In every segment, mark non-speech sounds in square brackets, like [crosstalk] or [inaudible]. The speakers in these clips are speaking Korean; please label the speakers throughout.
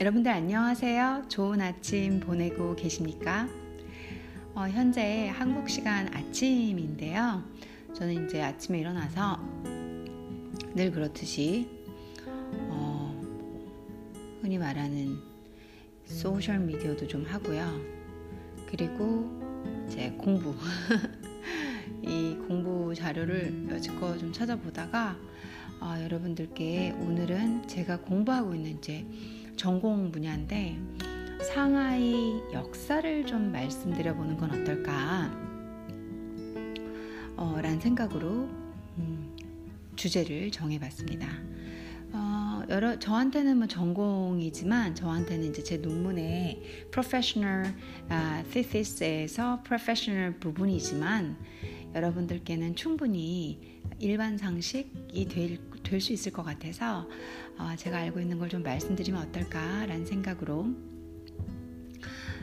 Speaker 1: 여러분들 안녕하세요. 좋은 아침 보내고 계십니까? 어, 현재 한국 시간 아침인데요. 저는 이제 아침에 일어나서 늘 그렇듯이 어, 흔히 말하는 소셜 미디어도 좀 하고요. 그리고 제 공부 [laughs] 이 공부 자료를 여지껏 좀 찾아보다가 어, 여러분들께 오늘은 제가 공부하고 있는 이제 전공 분야인데 상하이 역사를 좀 말씀드려 보는 건 어떨까 어, 라는 생각으로 음, 주제를 정해봤습니다. 어, 여러 저한테는 뭐 전공이지만 저한테는 이제 제 논문의 professional uh, thesis에서 professional 부분이지만 여러분들께는 충분히 일반 상식이 될 수 있을 것 같아서 어, 제가 알고 있는 걸 좀 말씀드리면 어떨까라는 생각으로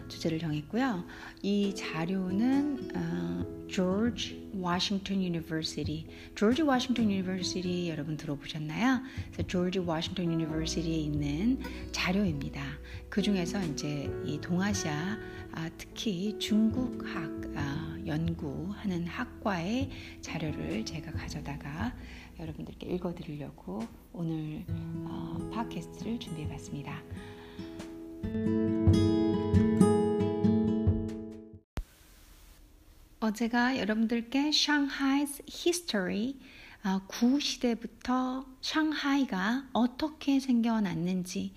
Speaker 1: 주제를 정했고요. 이 자료는 어, George Washington University, George Washington University 여러분 들어보셨나요? 그래서 George Washington University에 있는 자료입니다. 그 중에서 이제 이 동아시아 아, 특히 중국학 아, 연구하는 학과의 자료를 제가 가져다가 여러분들께 읽어드리려고 오늘 어, 팟캐스트를 준비해봤습니다. 어제가 여러분들께 샹하이's history 아, 구시대부터 샹하이가 어떻게 생겨났는지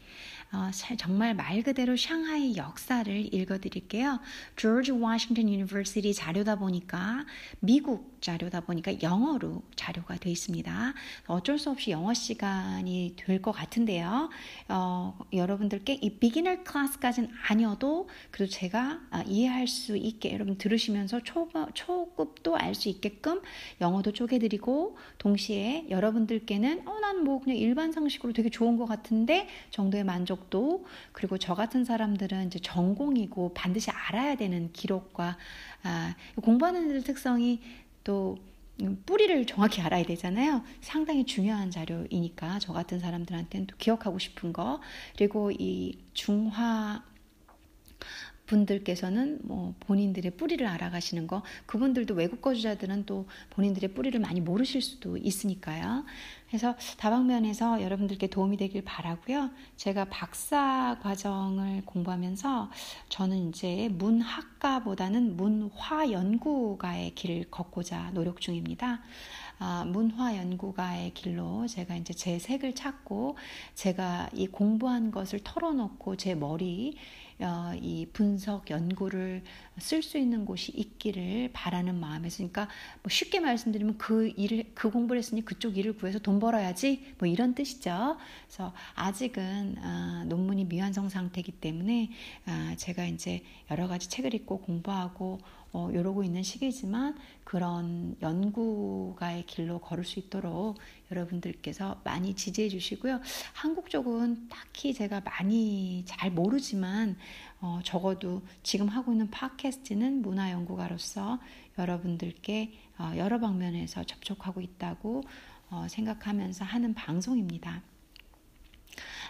Speaker 1: 어, 정말 말 그대로 샹하이 역사를 읽어드릴게요. George Washington University 자료다 보니까 미국 자료다 보니까 영어로 자료가 되어 있습니다. 어쩔 수 없이 영어 시간이 될 것 같은데요. 어, 여러분들께 이 beginner class까지는 아니어도 그래도 제가 아, 이해할 수 있게 여러분 들으시면서 초, 초급도 알 수 있게끔 영어도 쪼개드리고 동시에 여러분들께는 어, 난 뭐 그냥 일반 상식으로 되게 좋은 것 같은데 정도의 만족도 그리고 저 같은 사람들은 이제 전공이고 반드시 알아야 되는 기록과 아, 공부하는 애들 특성이 또 뿌리를 정확히 알아야 되잖아요. 상당히 중요한 자료이니까 저 같은 사람들한테는 또 기억하고 싶은 거 그리고 이 중화 분들께서는 뭐 본인들의 뿌리를 알아가시는 거 그분들도 외국 거주자들은 또 본인들의 뿌리를 많이 모르실 수도 있으니까요. 그래서 다방면에서 여러분들께 도움이 되길 바라고요. 제가 박사 과정을 공부하면서 저는 이제 문학과보다는 문화 연구가의 길을 걷고자 노력 중입니다. 아, 문화 연구가의 길로 제가 이제 제 색을 찾고 제가 이 공부한 것을 털어놓고 제 머리 어, 이 분석 연구를 쓸 수 있는 곳이 있기를 바라는 마음에서 그러니까 뭐 쉽게 말씀드리면 그 일을 그 공부를 했으니 그쪽 일을 구해서 돈 벌어야지 뭐 이런 뜻이죠. 그래서 아직은 어, 논문이 미완성 상태이기 때문에 어, 제가 이제 여러 가지 책을 읽고 공부하고 어, 이러고 있는 시기지만 그런 연구가의 길로 걸을 수 있도록 여러분들께서 많이 지지해 주시고요. 한국 쪽은 딱히 제가 많이 잘 모르지만 어, 적어도 지금 하고 있는 팟캐스트는 문화연구가로서 여러분들께 어, 여러 방면에서 접촉하고 있다고 어, 생각하면서 하는 방송입니다.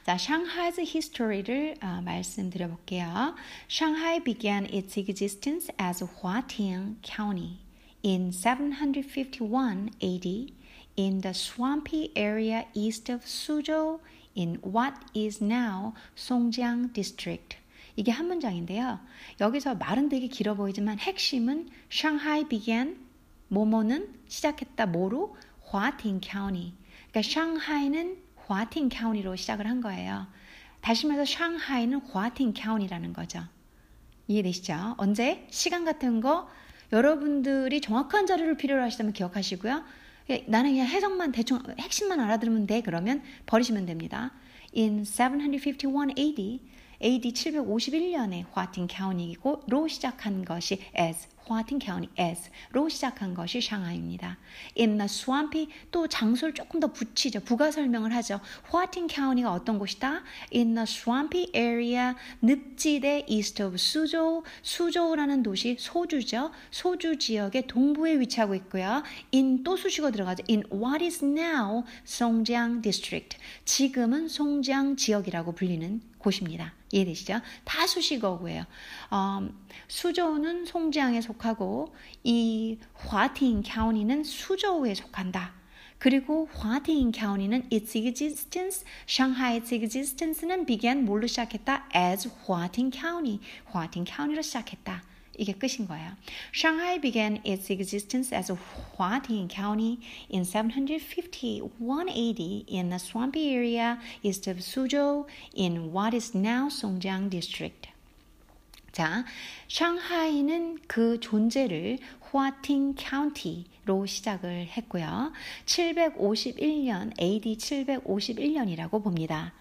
Speaker 1: 자, 히스토리를 어, 말씀드려 볼게요. Shanghai began its existence as Huating County in 751 AD in the swampy area east of Suzhou in what is now Songjiang district. 이게 한 문장인데요. 여기서 말은 되게 길어 보이지만 핵심은 Shanghai began 모모는 시작했다 뭐로 Huating County. 그러니까 샹하이는 화팅 카운티로 시작을 한 거예요. 다시 말해서 샹하이는 화팅 카운티라는 거죠. 이해되시죠? 언제? 시간 같은 거 여러분들이 정확한 자료를 필요로 하시다면 기억하시고요. 예, 나는 그냥 해석만 대충 핵심만 알아들으면 돼. 그러면 버리시면 됩니다. In 751 AD, AD 751년에 화팅 카운티이고 시작한 것이 as Huating County as로 시작한 것이 샹하이입니다. In the swampy 또 장소를 조금 더 붙이죠. 부가 설명을 하죠. 화팅 카운티가 어떤 곳이다? In the swampy area 늪지대 east of Suzhou 수조라는 도시 소주죠. 소주 지역의 동부에 위치하고 있고요. In 또 수식어 들어가죠. In what is now Songjiang district 지금은 송장 지역이라고 불리는 곳입니다. 이해되시죠? 다 수식어고예요. 어, 수조는 송지항에 속하고 이 화팅 카운티는 수조에 속한다. 그리고 화팅 카운티는 its existence, Shanghai's existence는 began 뭘로 시작했다? as 화팅 County, 화팅 County로 시작했다. 이게 끝인 거예요. Shanghai began its existence as Huating County in 750 180 in a swampy area east of Suzhou in what is now Songjiang district. 자, 샹하이는 그 존재를 후아팅 카운티 로 시작을 했고요. 751년 AD 751년이라고 봅니다.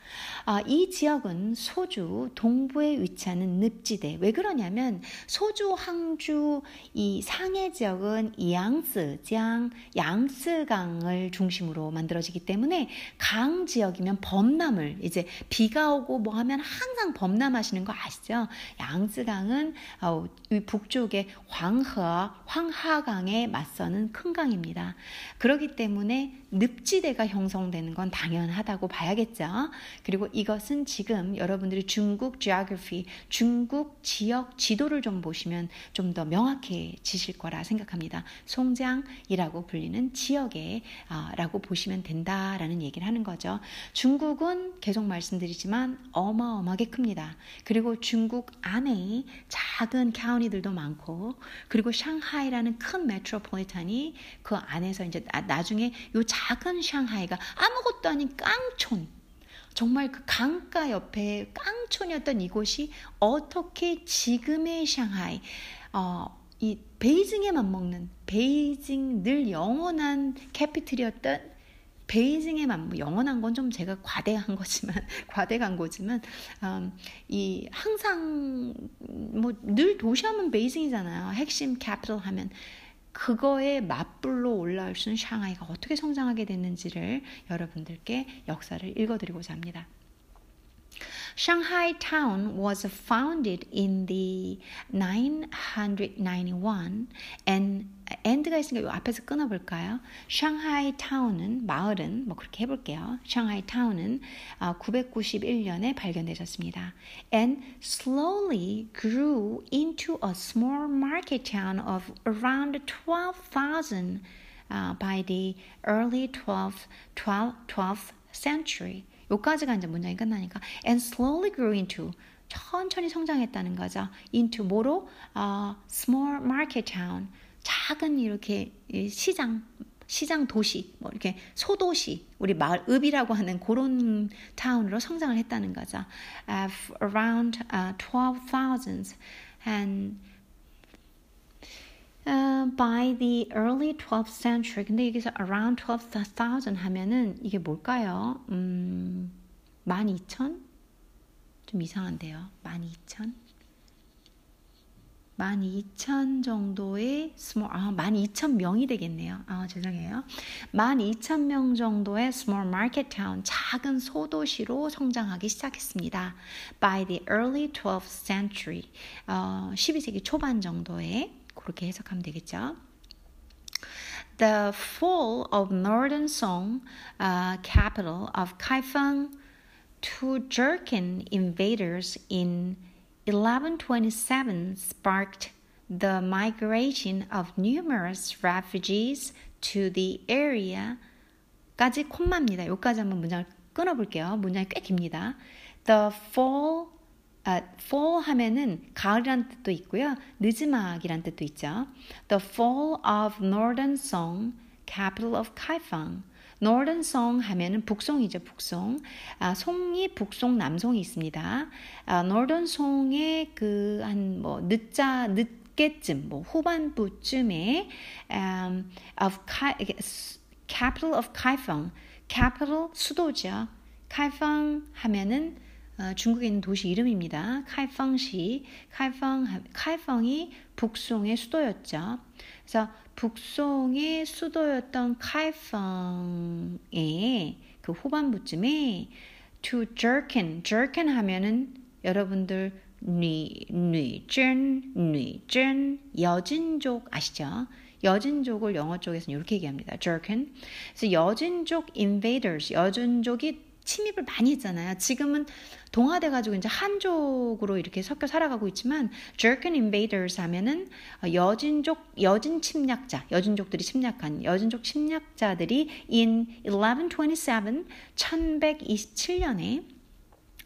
Speaker 1: 아, 이 지역은 소주 동부에 위치하는 늪지대. 왜 그러냐면 소주 항주 이 상해 지역은 양스강, 양스강을 중심으로 만들어지기 때문에 강 지역이면 범람을 이제 비가 오고 뭐 하면 항상 범람하시는 거 아시죠? 양스강은 어, 북쪽에 황허, 황하강에 맞서는 큰 강입니다. 그렇기 때문에 늪지대가 형성되는 건 당연하다고 봐야겠죠. 그리고 이것은 지금 여러분들이 중국 geography, 중국 지역 지도를 좀 보시면 좀 더 명확해지실 거라 생각합니다. 송장이라고 불리는 지역에 아, 라고 보시면 된다라는 얘기를 하는 거죠. 중국은 계속 말씀드리지만 어마어마하게 큽니다. 그리고 중국 안에 작은 카운티들도 많고 그리고 샹하이라는 큰 메트로폴리탄이 그 안에서 이제 나중에 요 작은 샹하이가 아무것도 아닌 깡촌 정말 그 강가 옆에 깡촌이었던 이곳이 어떻게 지금의 샹하이, 어, 이 베이징에만 먹는 베이징 늘 영원한 캐피틀이었던 베이징에만 뭐 영원한 건 좀 제가 과대한 거지만 [laughs] 과대간 거지만 음, 이 항상 뭐 늘 도시하면 베이징이잖아요. 핵심 캐피털 하면 그거에 맞불로 올라올 수 있는 샹하이가 어떻게 성장하게 됐는지를 여러분들께 역사를 읽어드리고자 합니다. Shanghai town was founded in the 991 and end가 있으니까 요 앞에서 끊어볼까요? Shanghai town은 마을은 뭐 그렇게 해볼게요. Shanghai town은 991년에 발견되셨습니다. And slowly grew into a small market town of around 12,000 uh, by the early 12th, 12th, 12th century. 요까지가 이제 문장이 끝나니까 and slowly grew into 천천히 성장했다는 거죠. into 뭐로? 어, small market town 작은 이렇게 시장 시장 도시 뭐 이렇게 소도시 우리 마을 읍이라고 하는 그런 타운으로 성장을 했다는 거죠. Uh, around uh, 12,000 and Uh, by the early 12th century. 근데 여기서 around 12,000 하면은 이게 뭘까요? 음, 12,000? 좀 이상한데요. 12,000? 12,000 정도의 small, 아, 12,000명이 되겠네요. 아, 죄송해요. 12,000명 정도의 small market town, 작은 소도시로 성장하기 시작했습니다. By the early 12th century, 어, 12세기 초반 정도에 그렇게 해석하면 되겠죠. The fall of Northern Song, uh, capital of Kaifeng, to Jurchen invaders in 1127 sparked the migration of numerous refugees to the area. 까지 콤마입니다. 여기까지 한번 문장을 끊어볼게요. 문장이 꽤 깁니다. The fall 아, fall 하면은 가을이란 뜻도 있고요. 늦음막이란 뜻도 있죠. The fall of Northern Song, capital of Kaifeng. Northern Song 하면은 북송이죠, 북송. 아, 송이 북송 남송이 있습니다. 아, Northern Song의 그 한 뭐 늦자 늦게쯤 뭐 후반부쯤에 um, of Kai, capital of Kaifeng, capital 수도죠. 카이펑 하면은 어, 중국에 있는 도시 이름입니다. 카이펑시, 카이펑, 카이펑이 북송의 수도였죠. 그래서 북송의 수도였던 카이펑의 그 후반부쯤에 to jerkin, jerkin 하면은 여러분들 뉘, 뉘真, 뉘真 여진족 아시죠? 여진족을 영어 쪽에서는 이렇게 얘기합니다. jerkin. 그래서 여진족 invaders, 여진족이 침입을 많이 했잖아요. 지금은 동화돼 가지고 이제 한족으로 이렇게 섞여 살아가고 있지만 Jurchen invaders 하면은 여진족 여진 침략자, 여진족들이 침략한 여진족 침략자들이 in 1127 1127년에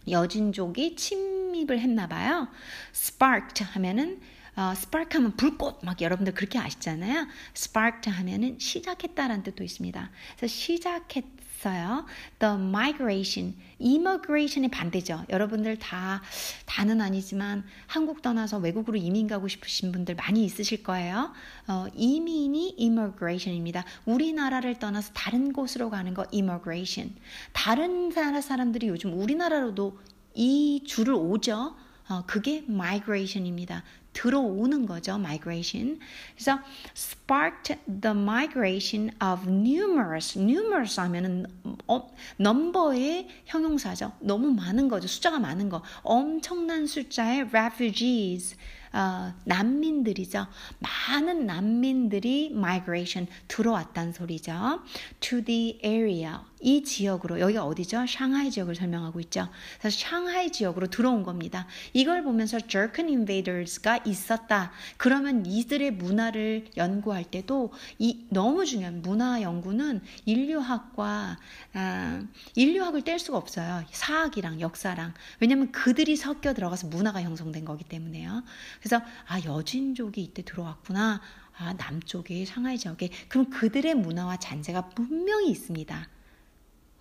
Speaker 1: 여진족이 침입을 했나 봐요. sparked 하면은 어, spark 하면 불꽃 막 여러분들 그렇게 아시잖아요. sparked 하면은 시작했다라는 뜻도 있습니다. 그래서 시작했 있어요. The migration, immigration의 반대죠. 여러분들 다 다는 아니지만 한국 떠나서 외국으로 이민 가고 싶으신 분들 많이 있으실 거예요. 어, 이민이 immigration입니다. 우리나라를 떠나서 다른 곳으로 가는 거 immigration. 다른 나라 사람들이 요즘 우리나라로도 이 줄을 오죠. 어, 그게 migration입니다. 들어오는 거죠, migration. 그래서 sparked the migration of numerous, numerous 하면은 어, 넘버의 형용사죠. 너무 많은 거죠. 숫자가 많은 거. 엄청난 숫자의 refugees. 어, 난민들이죠. 많은 난민들이 migration 들어왔단 소리죠. to the area 이 지역으로 여기가 어디죠? 샹하이 지역을 설명하고 있죠. 그래서 샹하이 지역으로 들어온 겁니다. 이걸 보면서 Jurchen invaders가 있었다. 그러면 이들의 문화를 연구할 때도 이 너무 중요한 문화 연구는 인류학과 아, 인류학을 뗄 수가 없어요. 사학이랑 역사랑 왜냐하면 그들이 섞여 들어가서 문화가 형성된 거기 때문에요. 그래서 아 여진족이 이때 들어왔구나. 아 남쪽에 상하이 지역에 그럼 그들의 문화와 잔재가 분명히 있습니다.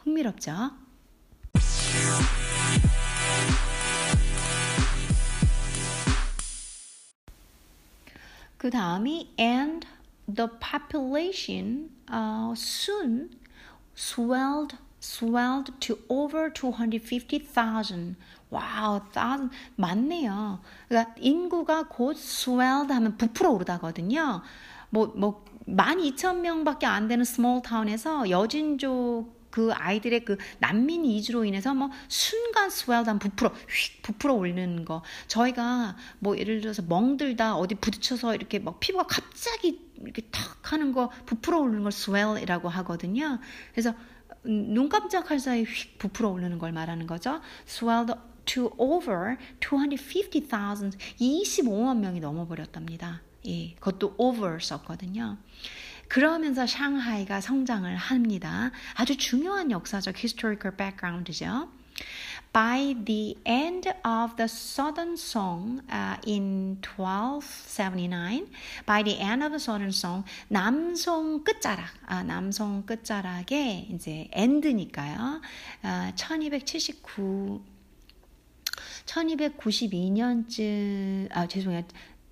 Speaker 1: 흥미롭죠? 그 다음이 and the population uh, soon swelled swelled to over 250,000. 와우, thousand 많네요. 그러니까 인구가 곧 swelled 하면 부풀어 오르다거든요. 뭐, 뭐, 12,000명밖에 안 되는 small town에서 여진족 그 아이들의 그 난민 이주로 인해서 뭐 순간 swelled한 부풀어 휙 부풀어 올리는 거 저희가 뭐 예를 들어서 멍들다 어디 부딪혀서 이렇게 막 피부가 갑자기 이렇게 탁 하는 거 부풀어 오르는 걸 스웰이라고 하거든요. 그래서 눈 깜짝할 사이 휙 부풀어 오르는 걸 말하는 거죠. swelled to over 250,000 25만 명이 넘어버렸답니다. 예, 그것도 over 썼거든요. 그러면서 샹하이가 성장을 합니다. 아주 중요한 역사적 historical background죠. By the end of the Southern Song uh, in 1279, by the end of the Southern Song, 남송 끝자락, 아, 남송 끝자락의 이제 end니까요. 아, 1279 1292년쯤 아 죄송해요.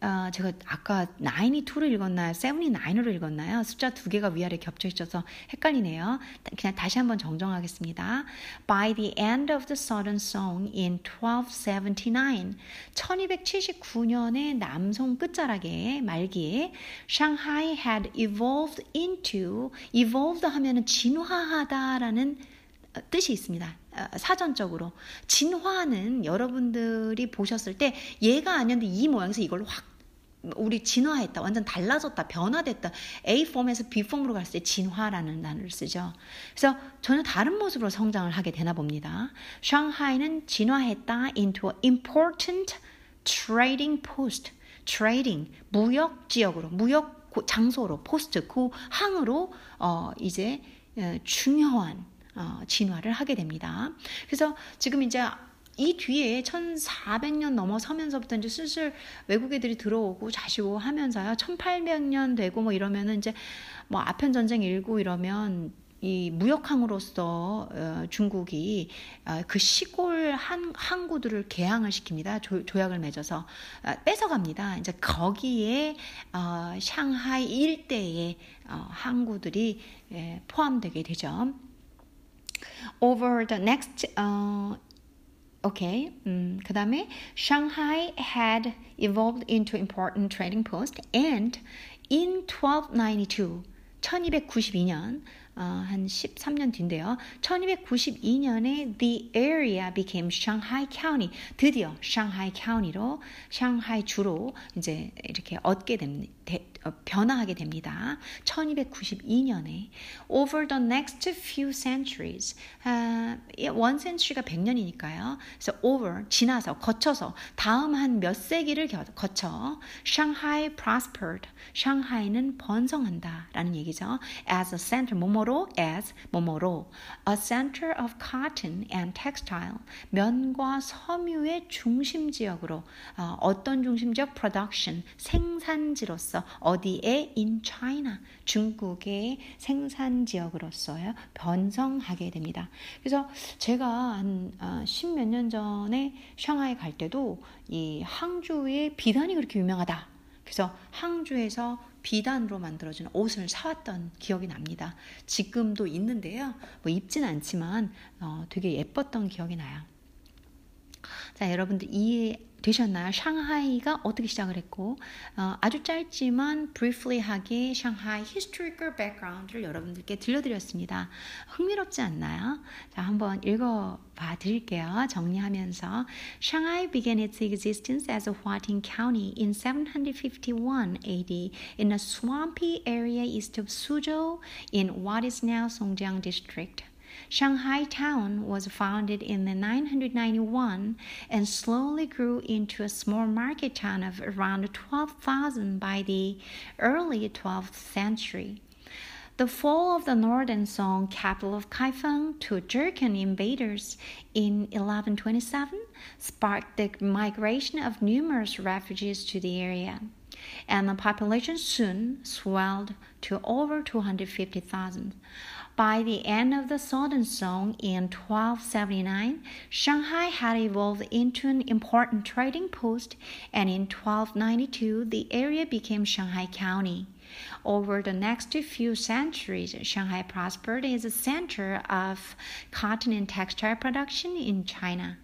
Speaker 1: 어, 제가 아까 92를 읽었나요? 79으로 읽었나요? 숫자 두 개가 위아래 겹쳐 있어서 헷갈리네요. 그냥 다시 한번 정정하겠습니다. By the end of the Southern Song in 1279, 1279년의 남송 끝자락에 말기에 Shanghai had evolved into, evolved 하면은 진화하다라는 뜻이 있습니다. 사전적으로 진화는 여러분들이 보셨을 때 얘가 아니었는데 이 모양에서 이걸로 확 우리 진화했다, 완전 달라졌다, 변화됐다. A 폼에서 B 폼으로 갔을 때 진화라는 단어를 쓰죠. 그래서 전혀 다른 모습으로 성장을 하게 되나 봅니다. 상하이는 진화했다 into important trading post. trading 무역 지역으로, 무역 장소로, 포스트 그 항으로 어 이제 중요한 어, 진화를 하게 됩니다. 그래서 지금 이제 이 뒤에 1400년 넘어서면서부터 이제 슬슬 외국 애들이 들어오고 자시고 하면서요. 1800년 되고 뭐 이러면은 이제 뭐 아편 전쟁 일고 이러면 이 무역항으로서 어, 중국이 어, 그 시골 한, 항구들을 개항을 시킵니다. 조, 조약을 맺어서 어, 뺏어갑니다. 이제 거기에 어, 샹하이 일대의 어, 항구들이 예, 포함되게 되죠. Over the next uh, Okay. 음, 그 다음에 Shanghai had evolved into important trading post and in 1292, 1292년 어, 한 13년 뒤인데요. 1292년에 the area became Shanghai County. 드디어 Shanghai County로 Shanghai 주로 이제 이렇게 얻게 됩니다. 대, 어, 변화하게 됩니다. 1292년에 over the next few centuries 아, one century가 100년이니까요. 그래서 over 지나서 거쳐서 다음 한 몇 세기를 거쳐 Shanghai prospered. 샹하이는 번성한다라는 얘기죠. as a center 뭐뭐로 as 뭐뭐로 a center of cotton and textile 면과 섬유의 중심 지역으로 어, 어떤 중심 지역 production 생산지로서 어디에 in China 중국의 생산 지역으로서요 변성하게 됩니다. 그래서 제가 한 어, 십몇 년 전에 샹하이 갈 때도 이 항주의 비단이 그렇게 유명하다. 그래서 항주에서 비단으로 만들어진 옷을 사왔던 기억이 납니다. 지금도 있는데요. 뭐 입진 않지만 어, 되게 예뻤던 기억이 나요. 자, 여러분들 이해 되셨나요? 샹하이가 어떻게 시작을 했고 어, 아주 짧지만 briefly하게 샹하이 historical background를 여러분들께 들려드렸습니다. 흥미롭지 않나요? 자, 한번 읽어봐 드릴게요. 정리하면서 Shanghai began its existence as a Huating County in 751 AD in a swampy area east of Suzhou in what is now Songjiang district. Shanghai town was founded in 991 and slowly grew into a small market town of around 12,000 by the early 12th century. The fall of the northern Song capital of Kaifeng to Jurchen invaders in 1127 sparked the migration of numerous refugees to the area, and the population soon swelled to over 250,000. By the end of the Southern Song in 1279, Shanghai had evolved into an important trading post, and in 1292, the area became Shanghai County. Over the next few centuries, Shanghai prospered as a center of cotton and textile production in China.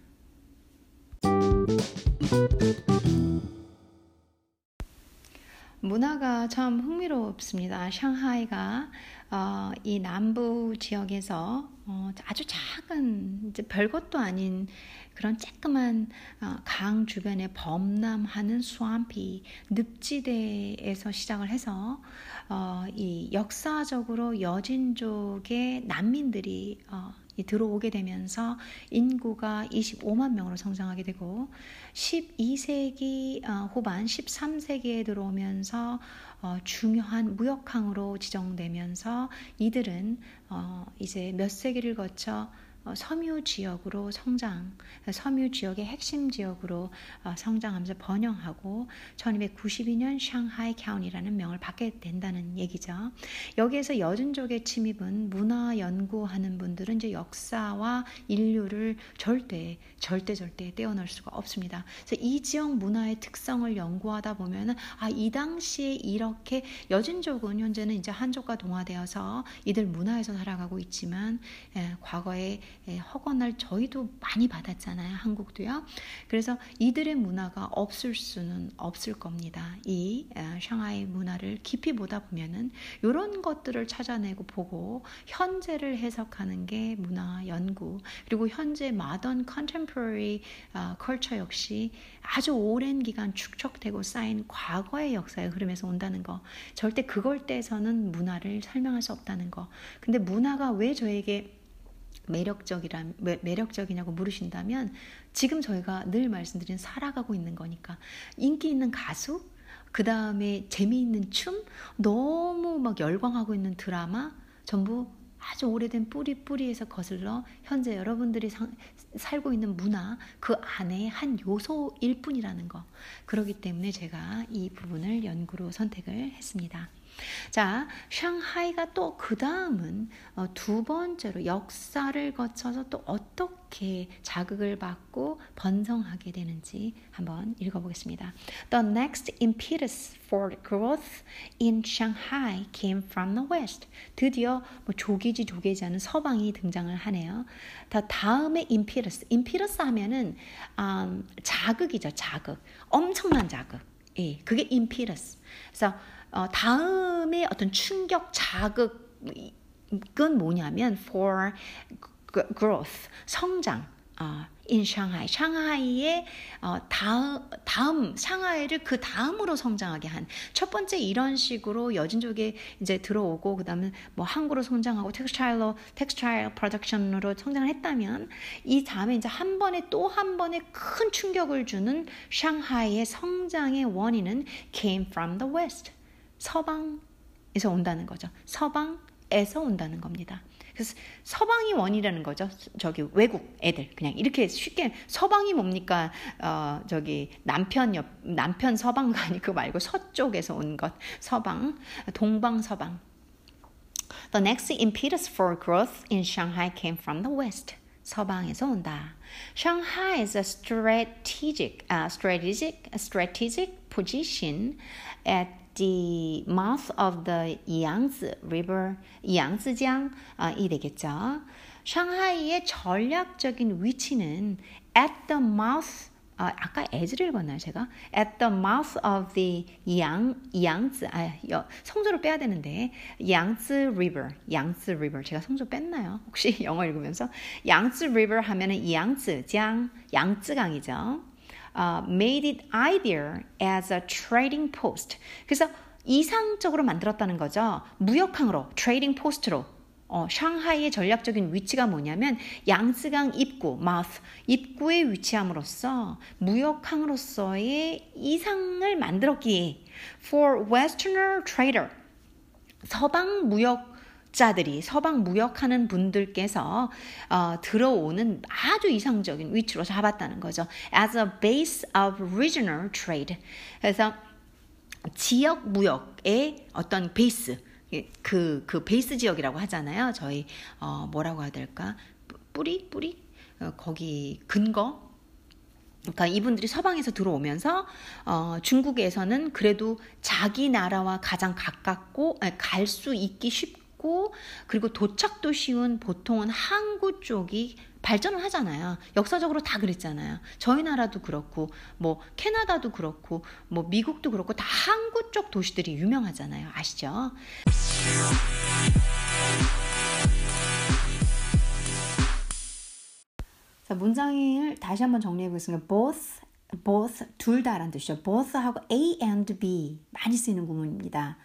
Speaker 1: 문화가 참 흥미롭습니다. 샹하이가 어, 이 남부 지역에서 어, 아주 작은 이제 별것도 아닌 그런 쬐끄만 어, 강 주변에 범람하는 수암피 늪지대에서 시작을 해서 어, 이 역사적으로 여진족의 난민들이 어, 들어오게 되면서 인구가 25만 명으로 성장하게 되고 12세기 어, 후반 13세기에 들어오면서 어, 중요한 무역항으로 지정되면서 이들은 어, 이제 몇 세기를 거쳐 어, 섬유 지역으로 성장, 섬유 지역의 핵심 지역으로 어, 성장하면서 번영하고 1292년 샹하이 카운이라는 명을 받게 된다는 얘기죠. 여기에서 여준족의 침입은 문화 연구하는 분들은 이제 역사와 인류를 절대 절대 절대 떼어놓을 수가 없습니다. 그래서 이 지역 문화의 특성을 연구하다 보면은 아 이 당시에 이렇게 여준족은 현재는 이제 한족과 동화되어서 이들 문화에서 살아가고 있지만 예, 과거에 예, 허건을 저희도 많이 받았잖아요. 한국도요. 그래서 이들의 문화가 없을 수는 없을 겁니다. 이 어, 샹하이 문화를 깊이 보다 보면은 이런 것들을 찾아내고 보고 현재를 해석하는 게 문화 연구 그리고 현재 마던 컨템포러리 컬처 역시 아주 오랜 기간 축적되고 쌓인 과거의 역사의 흐름에서 온다는 거 절대 그걸 떼서는 문화를 설명할 수 없다는 거 근데 문화가 왜 저에게 매력적이라 매력적이냐고 물으신다면 지금 저희가 늘 말씀드린 살아가고 있는 거니까 인기 있는 가수 그 다음에 재미있는 춤 너무 막 열광하고 있는 드라마 전부 아주 오래된 뿌리 뿌리에서 거슬러 현재 여러분들이 상, 살고 있는 문화 그 안에 한 요소일 뿐이라는 거 그렇기 때문에 제가 이 부분을 연구로 선택을 했습니다. 자, 샹하이가 또 그 다음은 어, 두 번째로 역사를 거쳐서 또 어떻게 자극을 받고 번성하게 되는지 한번 읽어보겠습니다. The next impetus for growth in Shanghai came from the west. 드디어 뭐 조기지 조개지 않은 서방이 등장을 하네요. 더 다음에 impetus, impetus 하면은 음, 자극이죠, 자극. 엄청난 자극. 예, 그게 impetus. 그래서 어, 다음에 어떤 충격 자극은 뭐냐면 for growth 성장 어, in Shanghai. 샹하이의 어, 다음, 다음 샹하이를 그 다음으로 성장하게 한 첫 번째 이런 식으로 여진족에 이제 들어오고 그 다음에 뭐 항구로 성장하고 텍스타일로 텍스타일 프로덕션으로 성장을 했다면 이 다음에 이제 한 번에 또 한 번에 큰 충격을 주는 샹하이의 성장의 원인은 came from the west. 서방에서 온다는 거죠. 서방에서 온다는 겁니다. 그래서 서방이 원이라는 거죠. 저기 외국 애들 그냥 이렇게 쉽게 서방이 뭡니까? 어 저기 남편 옆 남편 서방가 아니고 말고 서쪽에서 온 것. 서방, 동방 서방. The next impetus for growth in Shanghai came from the west. 서방에서 온다. Shanghai is a strategic, uh, strategic, strategic position at the mouth of the Yangtze River, 양쯔江이 되겠죠. 샹하이의 전략적인 위치는 at the mouth 아, 아까 as를 읽었나요, 제가? At the mouth of the 양, 양쯔, 아, 여, 성조를 빼야 되는데, 양쯔 river, 양쯔 river. 제가 성조 뺐나요? 혹시 [laughs] 영어 읽으면서? 양쯔 river 하면은 양쯔江, 양쯔강이죠. Uh, made it ideal as a trading post. 그래서 이상적으로 만들었다는 거죠. 무역항으로, trading post로. 어, 샹하이의 전략적인 위치가 뭐냐면 양쯔강 입구, mouth, 입구에 위치함으로써 무역항으로서의 이상을 만들었기에 for westerner trader, 서방 무역 자들이 서방 무역하는 분들께서 어, 들어오는 아주 이상적인 위치로 잡았다는 거죠. As a base of regional trade. 그래서 지역 무역의 어떤 베이스, 그, 그 베이스 지역이라고 하잖아요. 저희, 어, 뭐라고 해야 될까? 뿌리? 뿌리? 어, 거기 근거? 그러니까 이분들이 서방에서 들어오면서 어, 중국에서는 그래도 자기 나라와 가장 가깝고 갈 수 있기 쉽 고 쉽고 그리고 도착도 쉬운 보통은 항구 쪽이 발전을 하잖아요. 역사적으로 다 그랬잖아요. 저희 나라도 그렇고 뭐 캐나다도 그렇고 뭐 미국도 그렇고 다 항구 쪽 도시들이 유명하잖아요. 아시죠? 자, 문장을 다시 한번 정리해 보겠습니다. both both 둘 다란 뜻이죠. both하고 A and B 많이 쓰이는 구문입니다.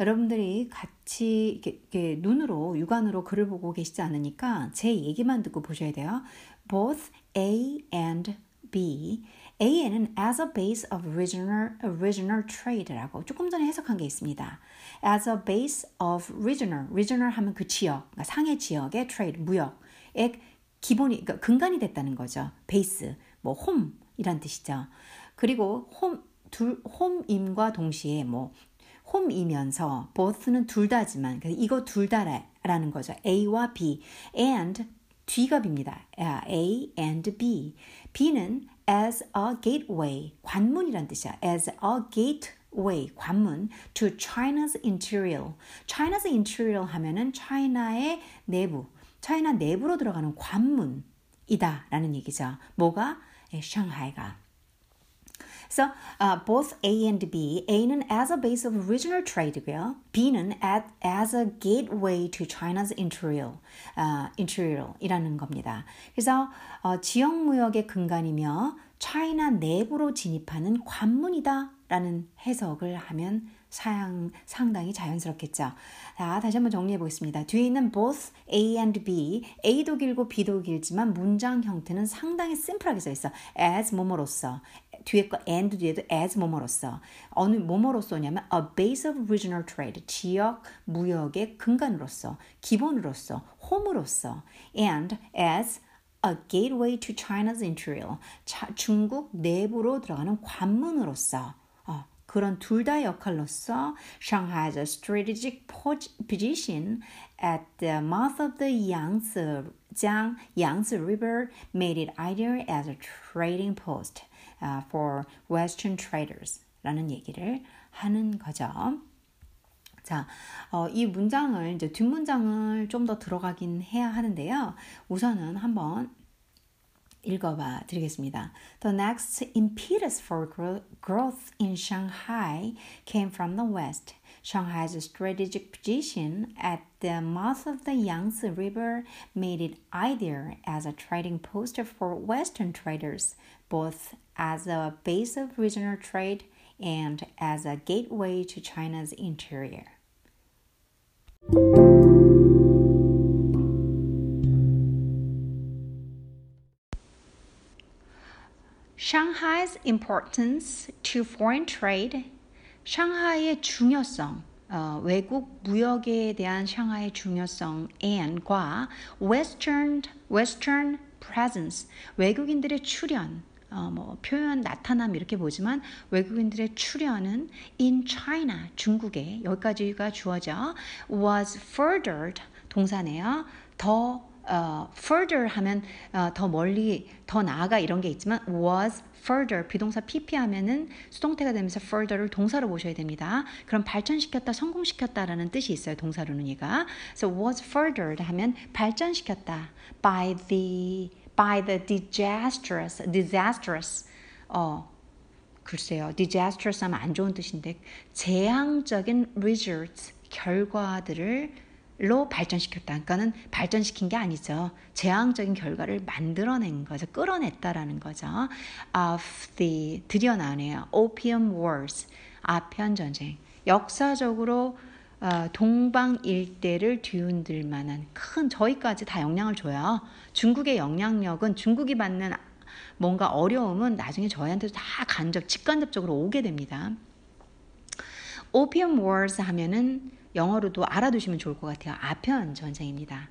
Speaker 1: 여러분들이 같이 이렇게, 이렇게 눈으로 육안으로 글을 보고 계시지 않으니까 제 얘기만 듣고 보셔야 돼요. Both A and B. A에는 as a base of regional, regional trade라고 조금 전에 해석한 게 있습니다. As a base of regional, regional 하면 그 지역, 그러니까 상해 지역의 trade, 무역의 기본이, 그러니까 근간이 됐다는 거죠. 베이스, 뭐 홈이란 뜻이죠. 그리고 홈, 둘, 홈임과 동시에 뭐 홈이면서 both는 둘 다지만 그래서 이거 둘 다라는 거죠. A와 B and 뒤갑입니다. A and B. B는 as a gateway 관문이란 뜻이야. as a gateway 관문 to China's interior. China's interior 하면은 차이나의 내부, 차이나 내부로 들어가는 관문이다라는 얘기죠. 뭐가? 샹하이가. So uh, both A and B, A는 as a base of regional trade고요. B는 at, as a gateway to China's interior, uh, interior이라는 겁니다. 그래서 어, 지역 무역의 근간이며 차이나 내부로 진입하는 관문이다라는 해석을 하면 사양, 상당히 자연스럽겠죠. 자, 다시 한번 정리해 보겠습니다. 뒤에 있는 both A and B, A도 길고 B도 길지만 문장 형태는 상당히 심플하게 써 있어. as 뭐뭐로서, 뒤에 거 and 뒤에도 as 뭐뭐로서 어느 뭐뭐로서냐면 a base of regional trade 지역 무역의 근간으로서 기본으로서 홈으로서 and as a gateway to China's interior 차, 중국 내부로 들어가는 관문으로서 어, 그런 둘 다 역할로서 Shanghai has a strategic position at the mouth of the Yangtze, Jiang, Yangtze River made it ideal as a trading post. for Western traders라는 얘기를 하는 거죠. 자, 어, 이 문장을 이제 뒷문장을 좀 더 들어가긴 해야 하는데요. 우선은 한번 읽어봐 드리겠습니다. The next impetus for growth in Shanghai came from the west. Shanghai's strategic position at the mouth of the Yangtze River made it ideal as a trading post for Western traders, both as a base of regional trade and as a gateway to China's interior. Shanghai's importance to foreign trade, 샹하이의 중요성, 어, 외국 무역에 대한 샹하이의 중요성 and과 western western presence, 외국인들의 출현, 어, 뭐 표현 나타남 이렇게 보지만 외국인들의 출현은 in China 중국에 여기까지가 주어져 was furthered 동사네요. 더 어, further 하면 어, 더 멀리 더 나아가 이런 게 있지만 was further 비동사 pp 하면은 수동태가 되면서 further를 동사로 보셔야 됩니다. 그럼 발전시켰다, 성공시켰다라는 뜻이 있어요. 동사로는 얘가. So was furthered 하면 발전시켰다 by the by the disastrous disastrous 어 글쎄요. disastrous 하면 안 좋은 뜻인데 재앙적인 results 결과들을 로 발전시켰다. 그러니까는 발전시킨 게 아니죠. 재앙적인 결과를 만들어낸 거죠. 끌어냈다라는 거죠. Of the 드디어 나네요. Opium Wars 아편 전쟁. 역사적으로 어, 동방 일대를 뒤흔들 만한 큰 저희까지 다 영향을 줘요. 중국의 영향력은 중국이 받는 뭔가 어려움은 나중에 저희한테도 다 간접 직간접적으로 오게 됩니다. Opium Wars 하면은 영어로도 알아두시면 좋을 것 같아요. 아편 전쟁입니다.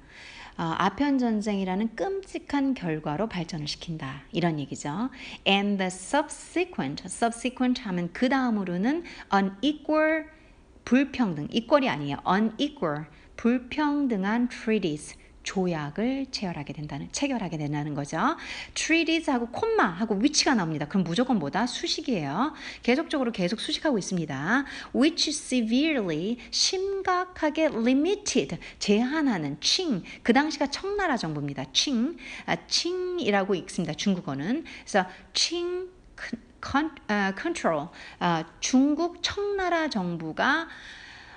Speaker 1: 어, 아편 전쟁이라는 끔찍한 결과로 발전을 시킨다. 이런 얘기죠. And the subsequent, subsequent 하면 그 다음으로는 unequal 불평등, equal이 아니에요. unequal 불평등한 treaties 조약을 체결하게 된다는 체결하게 된다는 거죠. treaties하고 콤마하고 위치가 나옵니다. 그럼 무조건 뭐다? 수식이에요. 계속적으로 계속 수식하고 있습니다. which severely 심각하게 limited 제한하는 칭. 그 당시가 청나라 정부입니다. 칭. 아, 칭이라고 읽습니다. 중국어는. 그래서 칭 컨트롤 아, 중국 청나라 정부가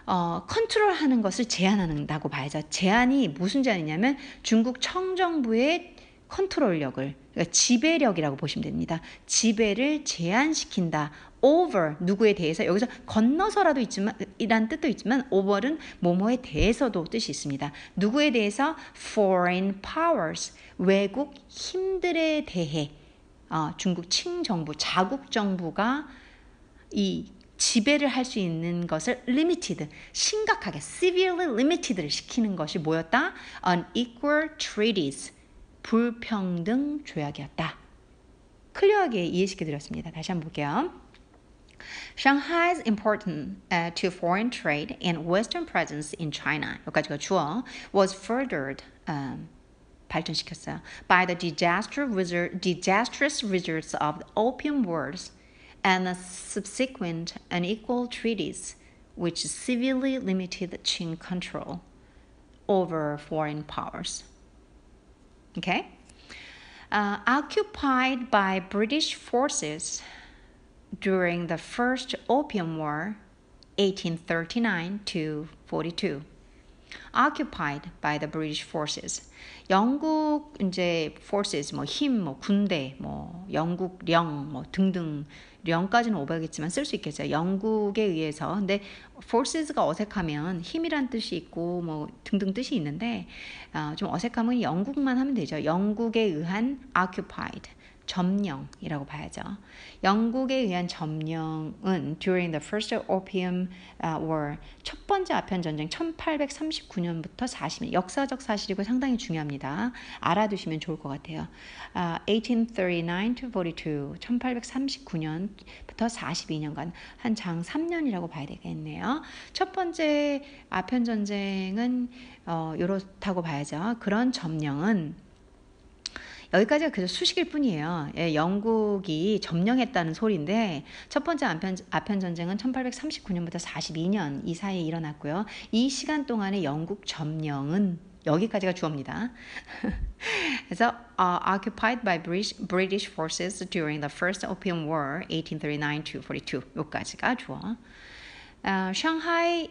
Speaker 1: 어, 컨트롤하는 것을 제한한다고 봐야죠. 제한이 무슨 제한이냐면 중국 청정부의 컨트롤력을 그러니까 지배력이라고 보시면 됩니다. 지배를 제한시킨다. over 누구에 대해서 여기서 건너서라도 있지만 이란 뜻도 있지만 over는 뭐뭐에 대해서도 뜻이 있습니다. 누구에 대해서 foreign powers 외국 힘들에 대해 어, 중국 칭 정부 자국 정부가 이 지배를 할 수 있는 것을 limited, 심각하게 severely limited를 시키는 것이 뭐였다? unequal treaties, 불평등 조약이었다. 클리어하게 이해시켜 드렸습니다. 다시 한번 볼게요. Shanghai's important uh, to foreign trade and Western presence in China 여기까지가 주어 was furthered um, 발전시켰어요 by the disastrous, disastrous results of the Opium Wars and subsequent unequal treaties which severely limited Qing control over foreign powers. Okay? Uh, occupied by British forces during the First Opium War, 1839 to 42. Occupied by the British forces. 영국 이제 forces 뭐 힘, 뭐 군대, 뭐 영국령 뭐 등등 령까지는 오버겠지만 쓸 수 있겠죠. 영국에 의해서. 근데 forces가 어색하면 힘이란 뜻이 있고 뭐 등등 뜻이 있는데 어, 좀 어색하면 영국만 하면 되죠. 영국에 의한 occupied. 점령이라고 봐야죠. 영국에 의한 점령은 during the first opium war 첫 번째 아편 전쟁 1839년부터 40년 역사적 사실이고 상당히 중요합니다. 알아두시면 좋을 것 같아요. Uh, 1839 to 42 1839년부터 42년간 한 장 3년이라고 봐야 되겠네요. 첫 번째 아편 전쟁은 어, 이렇다고 봐야죠. 그런 점령은 여기까지가 그저 수식일 뿐이에요. 예, 영국이 점령했다는 소리인데 첫 번째 아편, 아편 전쟁은 1839년부터 42년 이 사이에 일어났고요. 이 시간 동안의 영국 점령은 여기까지가 주어입니다. [laughs] 그래서 uh, occupied by British, British forces during the First Opium War 1839 to 42 여기까지가 주어. Uh, Shanghai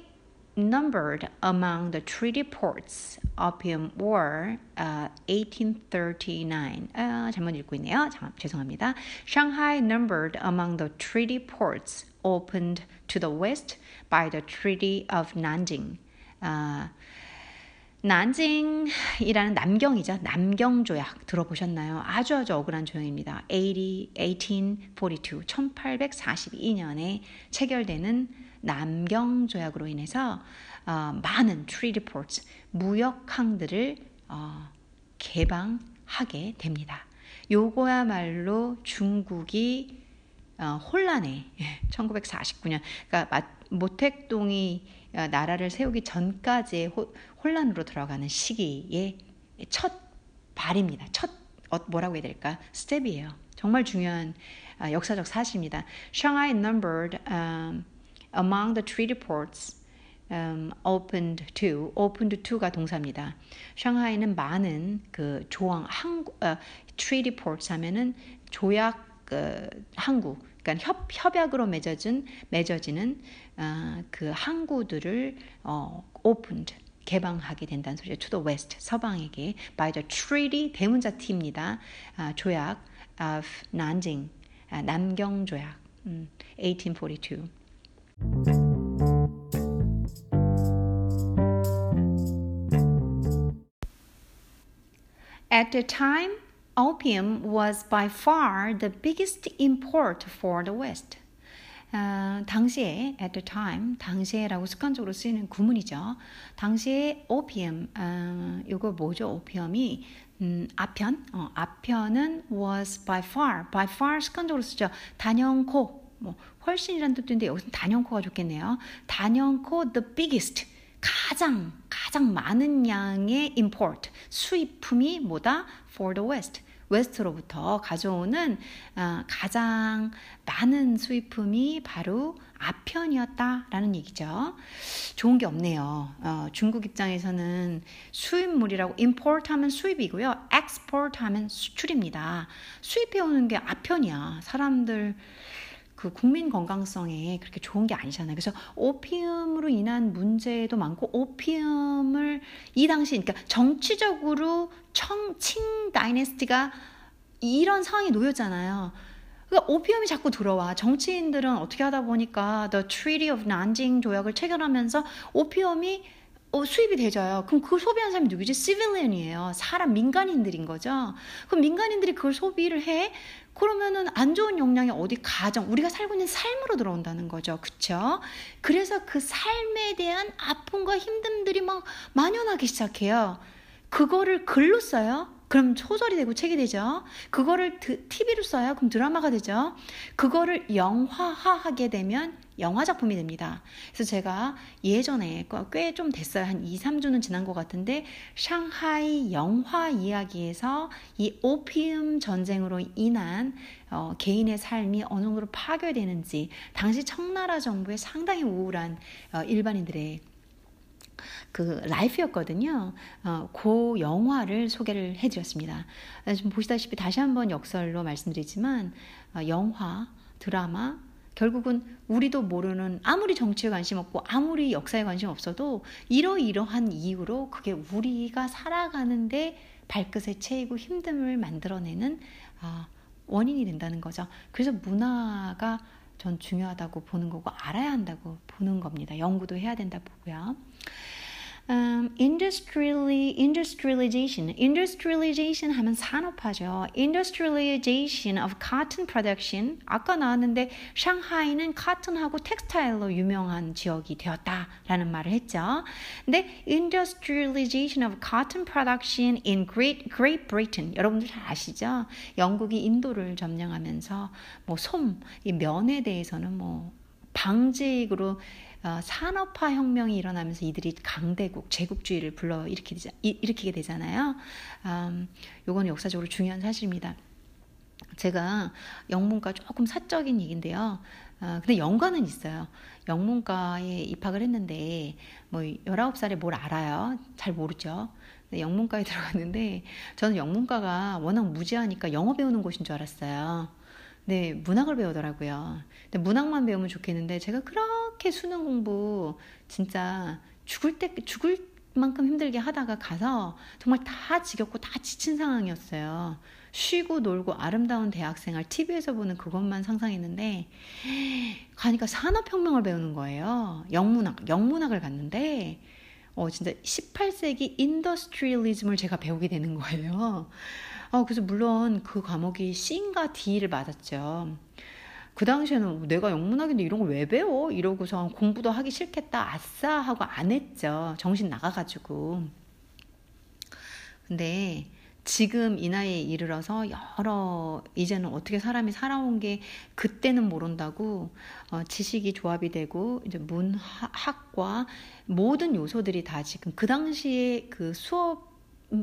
Speaker 1: numbered among the treaty ports Opium War uh, 1839. 아, 잘못 읽고 있네요. 자, 죄송합니다. Shanghai numbered among the treaty ports opened to the west by the Treaty of Nanjing. 아, 난징이라는 남경이죠. 남경 조약 들어보셨나요? 아주 아주 억울한 조약입니다. 80, 1842, 1842년에 체결되는 남경 조약으로 인해서 어, 많은 treaty ports, 무역 항들을 어, 개방하게 됩니다. 요거야말로 중국이 어, 혼란에 1949년 그러니까 모택동이 어, 나라를 세우기 전까지의 호, 혼란으로 들어가는 시기의 첫 발입니다. 첫 어, 뭐라고 해야 될까? 스텝이에요. 정말 중요한 어, 역사적 사실입니다. Shanghai numbered um, among the treaty ports um, opened to, opened to가 동사입니다. 샹하이는 많은 그 조항 항구 어, treaty ports 하면은 조약 그 항구 그러니까 협, 협약으로 맺어진 맺어지는 어, 그 항구들을 어, opened 개방하게 된다는 소리죠. To the west 서방에게 by the treaty 대문자 T입니다. 아, 조약 of Nanjing 아, 남경 조약 음, 1842. At the time, opium was by far the biggest import for the West. 어, 당시에 at the time 당시에라고 습관적으로 쓰이는 구문이죠. 당시에 오피엄 어, 이거 뭐죠? 오피엄이 음, 아편 어, 아편은 was by far by far 습관적으로 쓰죠. 단연코 뭐 훨씬이란 뜻인데 여기서 단연코가 좋겠네요. 단연코 the biggest 가장 가장 많은 양의 import 수입품이 뭐다 for the west 웨스트로부터 가져오는 어, 가장 많은 수입품이 바로 아편이었다라는 얘기죠. 좋은 게 없네요. 어, 중국 입장에서는 수입물이라고 import 하면 수입이고요. export 하면 수출입니다. 수입해오는 게 아편이야. 사람들 그 국민 건강성에 그렇게 좋은 게 아니잖아요. 그래서 오피움으로 인한 문제도 많고 오피움을 이 당시 그러니까 정치적으로 청칭 다이내스티가 이런 상황이 놓였잖아요. 그러니까 오피움이 자꾸 들어와. 정치인들은 어떻게 하다 보니까 The Treaty of Nanjing 조약을 체결하면서 오피움이 어, 수입이 되져요. 그럼 그걸 소비한 사람이 누구지? 시빌리언이에요. 사람 민간인들인 거죠. 그럼 민간인들이 그걸 소비를 해. 그러면은 안 좋은 영향이 어디 가정 우리가 살고 있는 삶으로 들어온다는 거죠. 그쵸? 그래서 그 삶에 대한 아픔과 힘듦들이 막 만연하기 시작해요. 그거를 글로 써요. 그럼 소설이 되고 책이 되죠. 그거를 TV로 써요. 그럼 드라마가 되죠. 그거를 영화화하게 되면 영화 작품이 됩니다. 그래서 제가 예전에 꽤 좀 됐어요. 한 2, 3주는 지난 것 같은데 샹하이 영화 이야기에서 이 오피움 전쟁으로 인한 어, 개인의 삶이 어느 정도로 파괴되는지 당시 청나라 정부의 상당히 우울한 어, 일반인들의 그 라이프였거든요. 어, 그 영화를 소개를 해드렸습니다. 좀 보시다시피 다시 한번 역설로 말씀드리지만 어, 영화, 드라마, 결국은 우리도 모르는 아무리 정치에 관심 없고 아무리 역사에 관심 없어도 이러이러한 이유로 그게 우리가 살아가는데 발끝에 채이고 힘듦을 만들어내는 아, 원인이 된다는 거죠. 그래서 문화가 전 중요하다고 보는 거고 알아야 한다고 보는 겁니다. 연구도 해야 된다 보고요. Um, industrially, industrialization. industrialization 하면 산업화죠. industrialization of cotton production. 아까 나왔는데 샹하이는 카튼하고 텍스타일로 유명한 지역이 되었다라는 말을 했죠. 근데 industrialization of cotton production in Great Great Britain. 여러분들 잘 아시죠? 영국이 인도를 점령하면서 뭐 솜, 이 면에 대해서는 뭐 방직으로 어, 산업화 혁명이 일어나면서 이들이 강대국, 제국주의를 불러 일으키게 되잖아요. 음, 요거는 역사적으로 중요한 사실입니다. 제가 영문과 조금 사적인 얘기인데요. 어, 근데 연관은 있어요. 영문과에 입학을 했는데 뭐 19살에 뭘 알아요? 잘 모르죠. 영문과에 [laughs] 들어갔는데 저는 영문과가 워낙 무지하니까 영어 배우는 곳인 줄 알았어요. 네, 문학을 배우더라고요. 근데 문학만 배우면 좋겠는데 제가 그렇게 수능 공부 진짜 죽을 때 죽을 만큼 힘들게 하다가 가서 정말 다 지겹고 다 지친 상황이었어요. 쉬고 놀고 아름다운 대학생활 TV에서 보는 그것만 상상했는데 가니까 산업혁명을 배우는 거예요. 영문학, 영문학을 갔는데 어 진짜 18세기 industrialism을 제가 배우게 되는 거예요. 어 그래서 물론 그 과목이 C인가 D를 맞았죠. 그 당시에는 내가 영문학인데 이런 걸 왜 배워? 이러고서 공부도 하기 싫겠다. 아싸 하고 안 했죠. 정신 나가가지고. 근데 지금 이 나이에 이르러서 여러 이제는 어떻게 사람이 살아온 게 그때는 모른다고 어, 지식이 조합이 되고 이제 문학과 모든 요소들이 다 지금 그 당시에 그 수업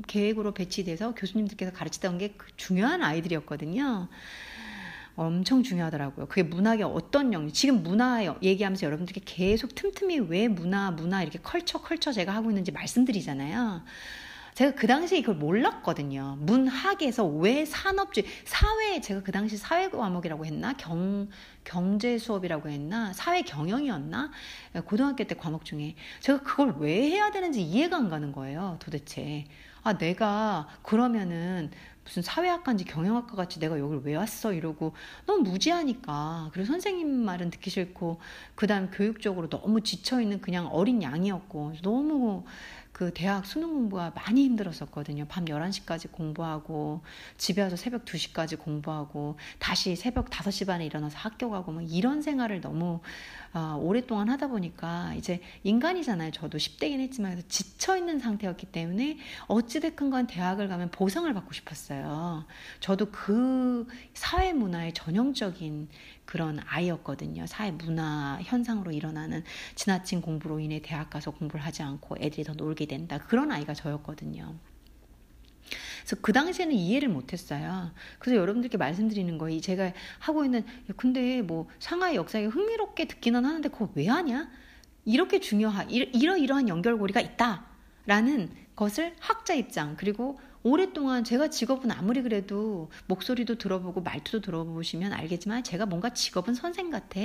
Speaker 1: 계획으로 배치돼서 교수님들께서 가르치던 게 그 중요한 아이들이었거든요. 엄청 중요하더라고요. 그게 문학의 어떤 영역, 지금 문화 얘기하면서 여러분들께 계속 틈틈이 왜 문화, 문화 이렇게 컬처, 컬처 제가 하고 있는지 말씀드리잖아요. 제가 그 당시에 이걸 몰랐거든요. 문학에서 왜 산업주의, 사회, 제가 그 당시 사회 과목이라고 했나? 경, 경제 수업이라고 했나? 사회 경영이었나? 고등학교 때 과목 중에. 제가 그걸 왜 해야 되는지 이해가 안 가는 거예요, 도대체. 아, 내가 그러면은 무슨 사회학과인지 경영학과 같이 내가 여기를 왜 왔어? 이러고 너무 무지하니까. 그리고 선생님 말은 듣기 싫고 그 다음 교육적으로 너무 지쳐 있는 그냥 어린 양이었고 너무 그 대학 수능 공부가 많이 힘들었었거든요. 밤 11시까지 공부하고 집에 와서 새벽 2시까지 공부하고 다시 새벽 5시 반에 일어나서 학교 가고 뭐 이런 생활을 너무 어, 오랫동안 하다 보니까 이제 인간이잖아요. 저도 10대긴 했지만 지쳐 있는 상태였기 때문에 어찌 됐건 간 대학을 가면 보상을 받고 싶었어요. 저도 그 사회 문화의 전형적인 그런 아이였거든요. 사회 문화 현상으로 일어나는 지나친 공부로 인해 대학 가서 공부를 하지 않고 애들이 더 놀게 된다. 그런 아이가 저였거든요. 그래서 그 당시에는 이해를 못했어요. 그래서 여러분들께 말씀드리는 거예요. 제가 하고 있는 근데 뭐 상하이 역사에 흥미롭게 듣기는 하는데 그거 왜 하냐? 이렇게 중요한 이러 이러한 연결고리가 있다라는 것을 학자 입장 그리고 오랫동안 제가 직업은 아무리 그래도 목소리도 들어보고 말투도 들어보시면 알겠지만 제가 뭔가 직업은 선생 같아.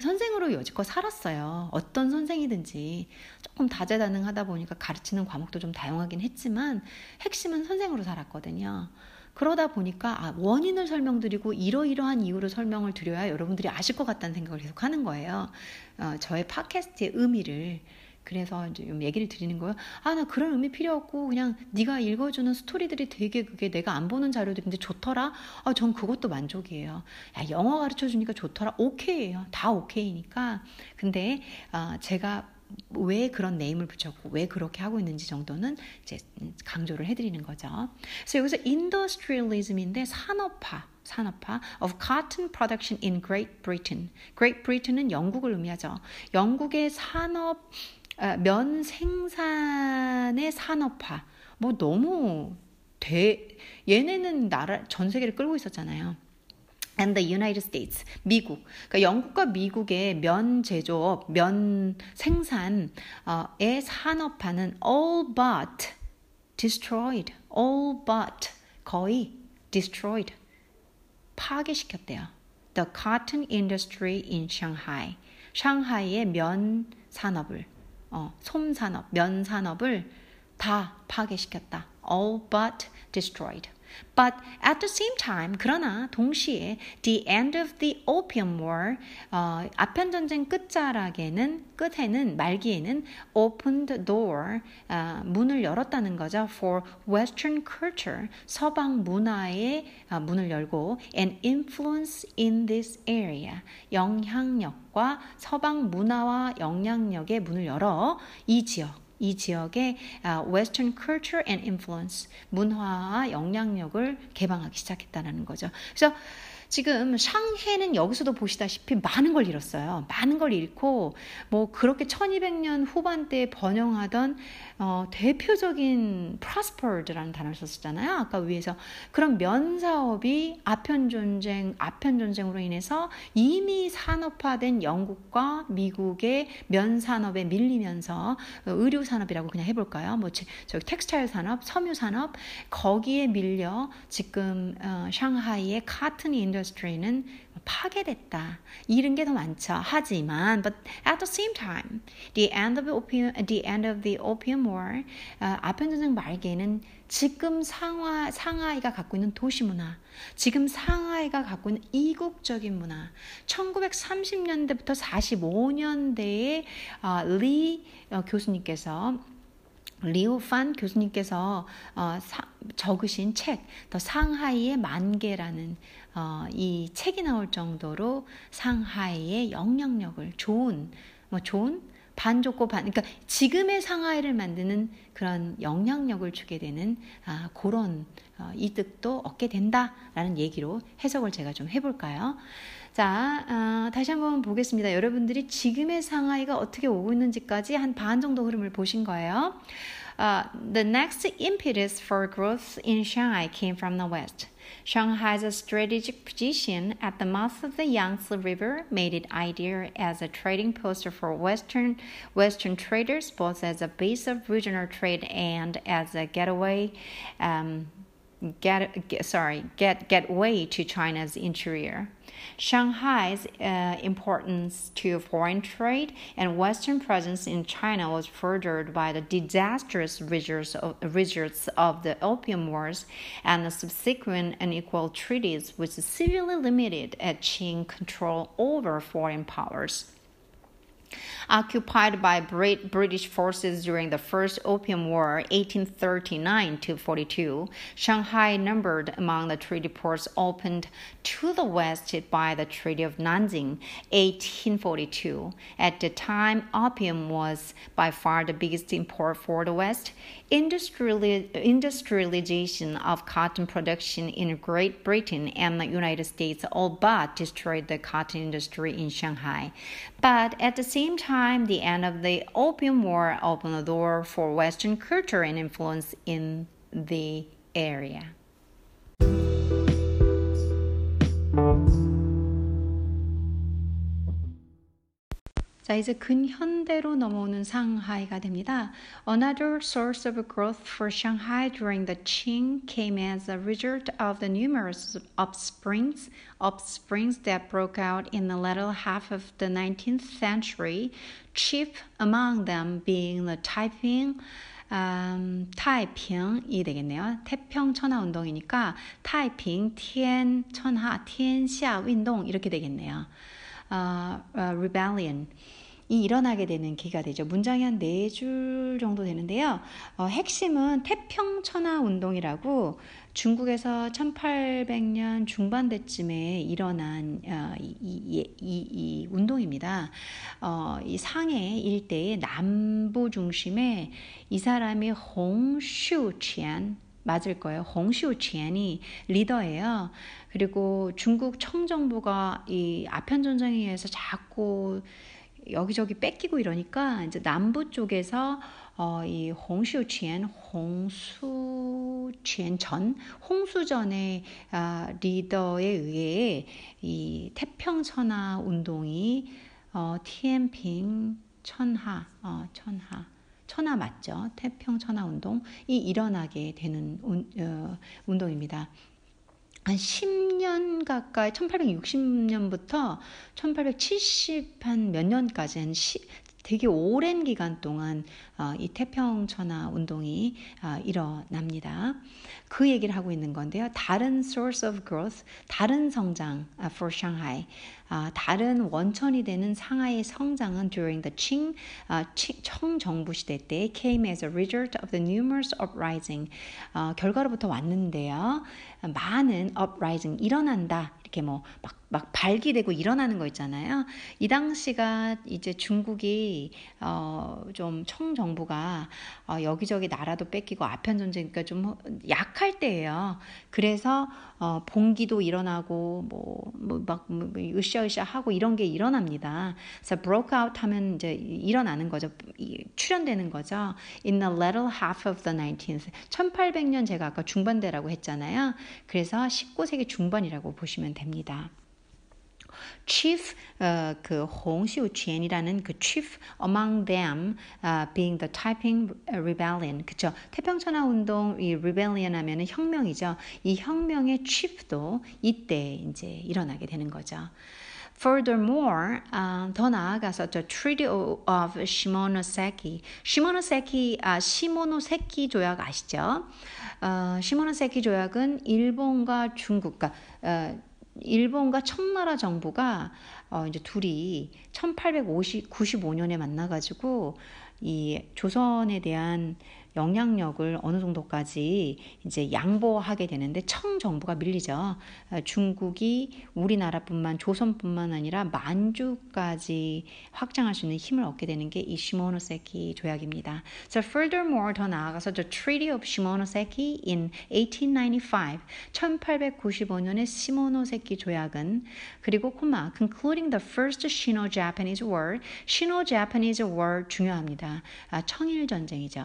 Speaker 1: 선생으로 여지껏 살았어요. 어떤 선생이든지 조금 다재다능하다 보니까 가르치는 과목도 좀 다양하긴 했지만 핵심은 선생으로 살았거든요. 그러다 보니까 아, 원인을 설명드리고 이러이러한 이유로 설명을 드려야 여러분들이 아실 것 같다는 생각을 계속 하는 거예요. 어, 저의 팟캐스트의 의미를. 그래서 이제 좀 얘기를 드리는 거예요. 아, 나 그런 의미 필요 없고 그냥 네가 읽어주는 스토리들이 되게 그게 내가 안 보는 자료들인데 좋더라. 아, 전 그것도 만족이에요. 야, 영어 가르쳐 주니까 좋더라. 오케이예요. 다 오케이니까. 근데 아, 제가 왜 그런 네임을 붙였고 왜 그렇게 하고 있는지 정도는 이제 강조를 해드리는 거죠. 그래서 여기서 industrialism인데 산업화. 산업화 of cotton production in Great Britain. Great Britain은 영국을 의미하죠. 영국의 산업 아, 면 생산의 산업화. 뭐 너무 대 얘네는 나라 전 세계를 끌고 있었잖아요. and the United States, 미국. 그러니까 영국과 미국의 면 제조업, 면 생산의 산업화는 all but destroyed, all but 거의 destroyed, 파괴시켰대요. The cotton industry in Shanghai, 샹하이의 면 산업을 어, 솜 산업, 면 산업을 다 파괴시켰다. All but destroyed. But at the same time, 그러나 동시에 the end of the Opium War, 어, 아편 전쟁 끝자락에는 끝에는 말기에는 opened door, 어, 문을 열었다는 거죠. For Western culture, 서방 문화의 어, 문을 열고 an influence in this area, 영향력과 서방 문화와 영향력의 문을 열어 이 지역 이 지역의 Western culture and influence 문화와 영향력을 개방하기 시작했다는 거죠. 그래서 지금 샹해는 여기서도 보시다시피 많은 걸 잃었어요. 많은 걸 잃고 뭐 그렇게 1200년 후반대에 번영하던 어, 대표적인 prospered라는 단어를 썼었잖아요. 아까 위에서 그런 면 사업이 아편 전쟁, 아편 전쟁으로 인해서 이미 산업화된 영국과 미국의 면 산업에 밀리면서 의료 산업이라고 그냥 해볼까요? 뭐 저기 텍스타일 산업, 섬유 산업 거기에 밀려 지금 어, 샹하이의 카튼 인 industry는 파괴됐다. 이런 게 더 많죠. 하지만, but at the same time, the end of the opium, the end of the opium war, 어, 아편 전쟁 말기에는 지금 상하, 상하이가 갖고 있는 도시 문화, 지금 상하이가 갖고 있는 이국적인 문화, 1930년대부터 45년대에 어, 리 어, 교수님께서 리우판 교수님께서 어, 사, 적으신 책, 더 상하이의 만개라는 어, 이 책이 나올 정도로 상하이의 영향력을 좋은, 뭐 좋은 반 좋고 반, 그러니까 지금의 상하이를 만드는 그런 영향력을 주게 되는 아, 그런 어, 이득도 얻게 된다라는 얘기로 해석을 제가 좀 해볼까요? 자, 어, 다시 한번 보겠습니다. 여러분들이 지금의 상하이가 어떻게 오고 있는지까지 한 반 정도 흐름을 보신 거예요. Uh, the next impetus for growth in Shanghai came from the west. Shanghai's strategic position at the mouth of the Yangtze River made it ideal as a trading post for Western Western traders, both as a base of regional trade and as a getaway um, get, get sorry get gateway to China's interior. Shanghai's uh, importance to foreign trade and Western presence in China was furthered by the disastrous results of, results of the Opium Wars and the subsequent unequal treaties, which severely limited Qing control over foreign powers. Occupied by British forces during the First Opium War, 1839 to 42, Shanghai numbered among the treaty ports opened to the west by the Treaty of Nanjing, 1842. At the time, opium was by far the biggest import for the West. Industrialization of cotton production in Great Britain and the United States all but destroyed the cotton industry in Shanghai. But at the same time, the end of the Opium War opened the door for Western culture and influence in the area. 자, 이제 근현대로 넘어오는 상하이가 됩니다. Another source of growth for Shanghai during the Qing came as a result of the numerous upsprings, upsprings that broke out in the latter half of the 19th century, chief among them being the Taiping 음, 타이핑이 되겠네요. 태평 천하 운동이니까 타이핑, 티엔 천하, 티엔샤 운동 이렇게 되겠네요. 어, 어, rebellion 이 일어나게 되는 기가 되죠. 문장이 한 네 줄 정도 되는데요. 어, 핵심은 태평천하 운동이라고 중국에서 1800년 중반대쯤에 일어난 어, 이, 이, 이, 이, 운동입니다. 어, 이 상해 일대의 남부 중심에 이 사람이 홍슈첸 맞을 거예요. 홍슈첸이 리더예요. 그리고 중국 청정부가 이 아편 전쟁에 의해서 자꾸 여기저기 뺏기고 이러니까 이제 남부 쪽에서 어, 이 홍슈첸, 홍수첸 전, 홍수전의 아, 리더에 의해 이 태평천하 운동이 어, 티엠핑 천하, 어, 천하, 천하 맞죠? 태평천하 운동이 일어나게 되는 운, 어, 운동입니다. 한 10년 가까이 1860년부터 1870 한 몇 년까지 한 시, 되게 오랜 기간 동안 어, 이 태평천하 운동이 어, 일어납니다. 그 얘기를 하고 있는 건데요. 다른 source of growth, 다른 성장 uh, for Shanghai, 다른 원천이 되는 상하이의 성장은 during the Qing, uh, 청정부 시대 때 came as a result of the numerous uprising, 어, 결과로부터 왔는데요. 많은 uprising 일어난다 이렇게 뭐막 막 발기되고 일어나는 거 있잖아요. 이 당시가 이제 중국이 어좀 청정 부가 어 여기저기 나라도 뺏기고 아편 전쟁이니까 좀 약할 때예요. 그래서 어 봉기도 일어나고 뭐뭐막 뭐, 뭐, 으쌰으쌰 하고 이런 게 일어납니다. 그래서 broke out 하면 이제 일어나는 거죠. 출현되는 거죠. In the latter half of the 19th 1800년 제가 아까 중반대라고 했잖아요. 그래서 19세기 중반이라고 보시면 됩니다. Chief 어, 그 홍시우치엔이라는 그 chief among them uh, being the Taiping Rebellion 그쵸 태평천하 운동 이 rebellion 하면은 혁명이죠 이 혁명의 chief도 이때 이제 일어나게 되는 거죠. Furthermore, uh, 더 나아가서 the Treaty of Shimonoseki, Shimonoseki, 아, 시모노세키 조약 아시죠? 어, 시모노세키 조약은 일본과 중국, 그러니까 어, 일본과 청나라 정부가 어, 이제 둘이 1895년에 만나가지고 이 조선에 대한 영향력을 어느 정도까지 이제 양보하게 되는데 청 정부가 밀리죠. 어, 중국이 우리나라뿐만 조선뿐만 아니라 만주까지 확장할 수 있는 힘을 얻게 되는 게 이 시모노세키 조약입니다. So furthermore 더 나아가서 the Treaty of Shimonoseki in 1895 1895년의 시모노세키 조약은 그리고 콤마 concluding the first Sino-Japanese War Sino-Japanese War 중요합니다. 아, 청일 전쟁이죠.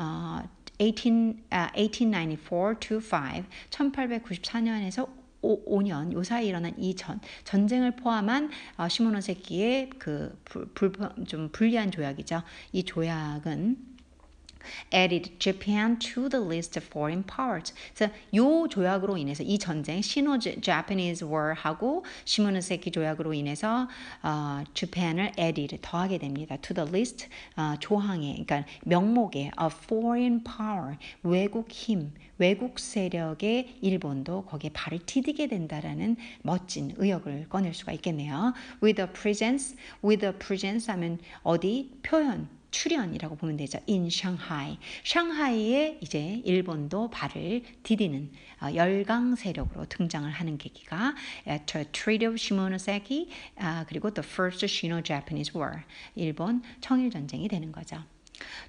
Speaker 1: 어, 18, 아, 1894 to 5, 1894년에서 5, 년요 사이에 일어난 이 전, 전쟁을 포함한 어, 시모노세키의 그 불, 불, 좀 불리한 조약이죠. 이 조약은 added Japan to the list of foreign powers. 이 조약으로 인해서 이 전쟁 시노 Japanese War하고 시모노세키 조약으로 인해서 어, Japan을 added 더하게 됩니다. to the list 어, 조항에 그러니까 명목에 of foreign power 외국 힘 외국 세력의 일본도 거기에 발을 디디게 된다라는 멋진 의역을 꺼낼 수가 있겠네요. with a presence with a presence 하면 어디 표현 출연이라고 보면 되죠. in Shanghai. 샹하이에 이제 일본도 발을 디디는 어, 열강 세력으로 등장을 하는 계기가 at the Treaty of Shimonoseki 아, 그리고 the First Sino-Japanese War. 일본 청일 전쟁이 되는 거죠.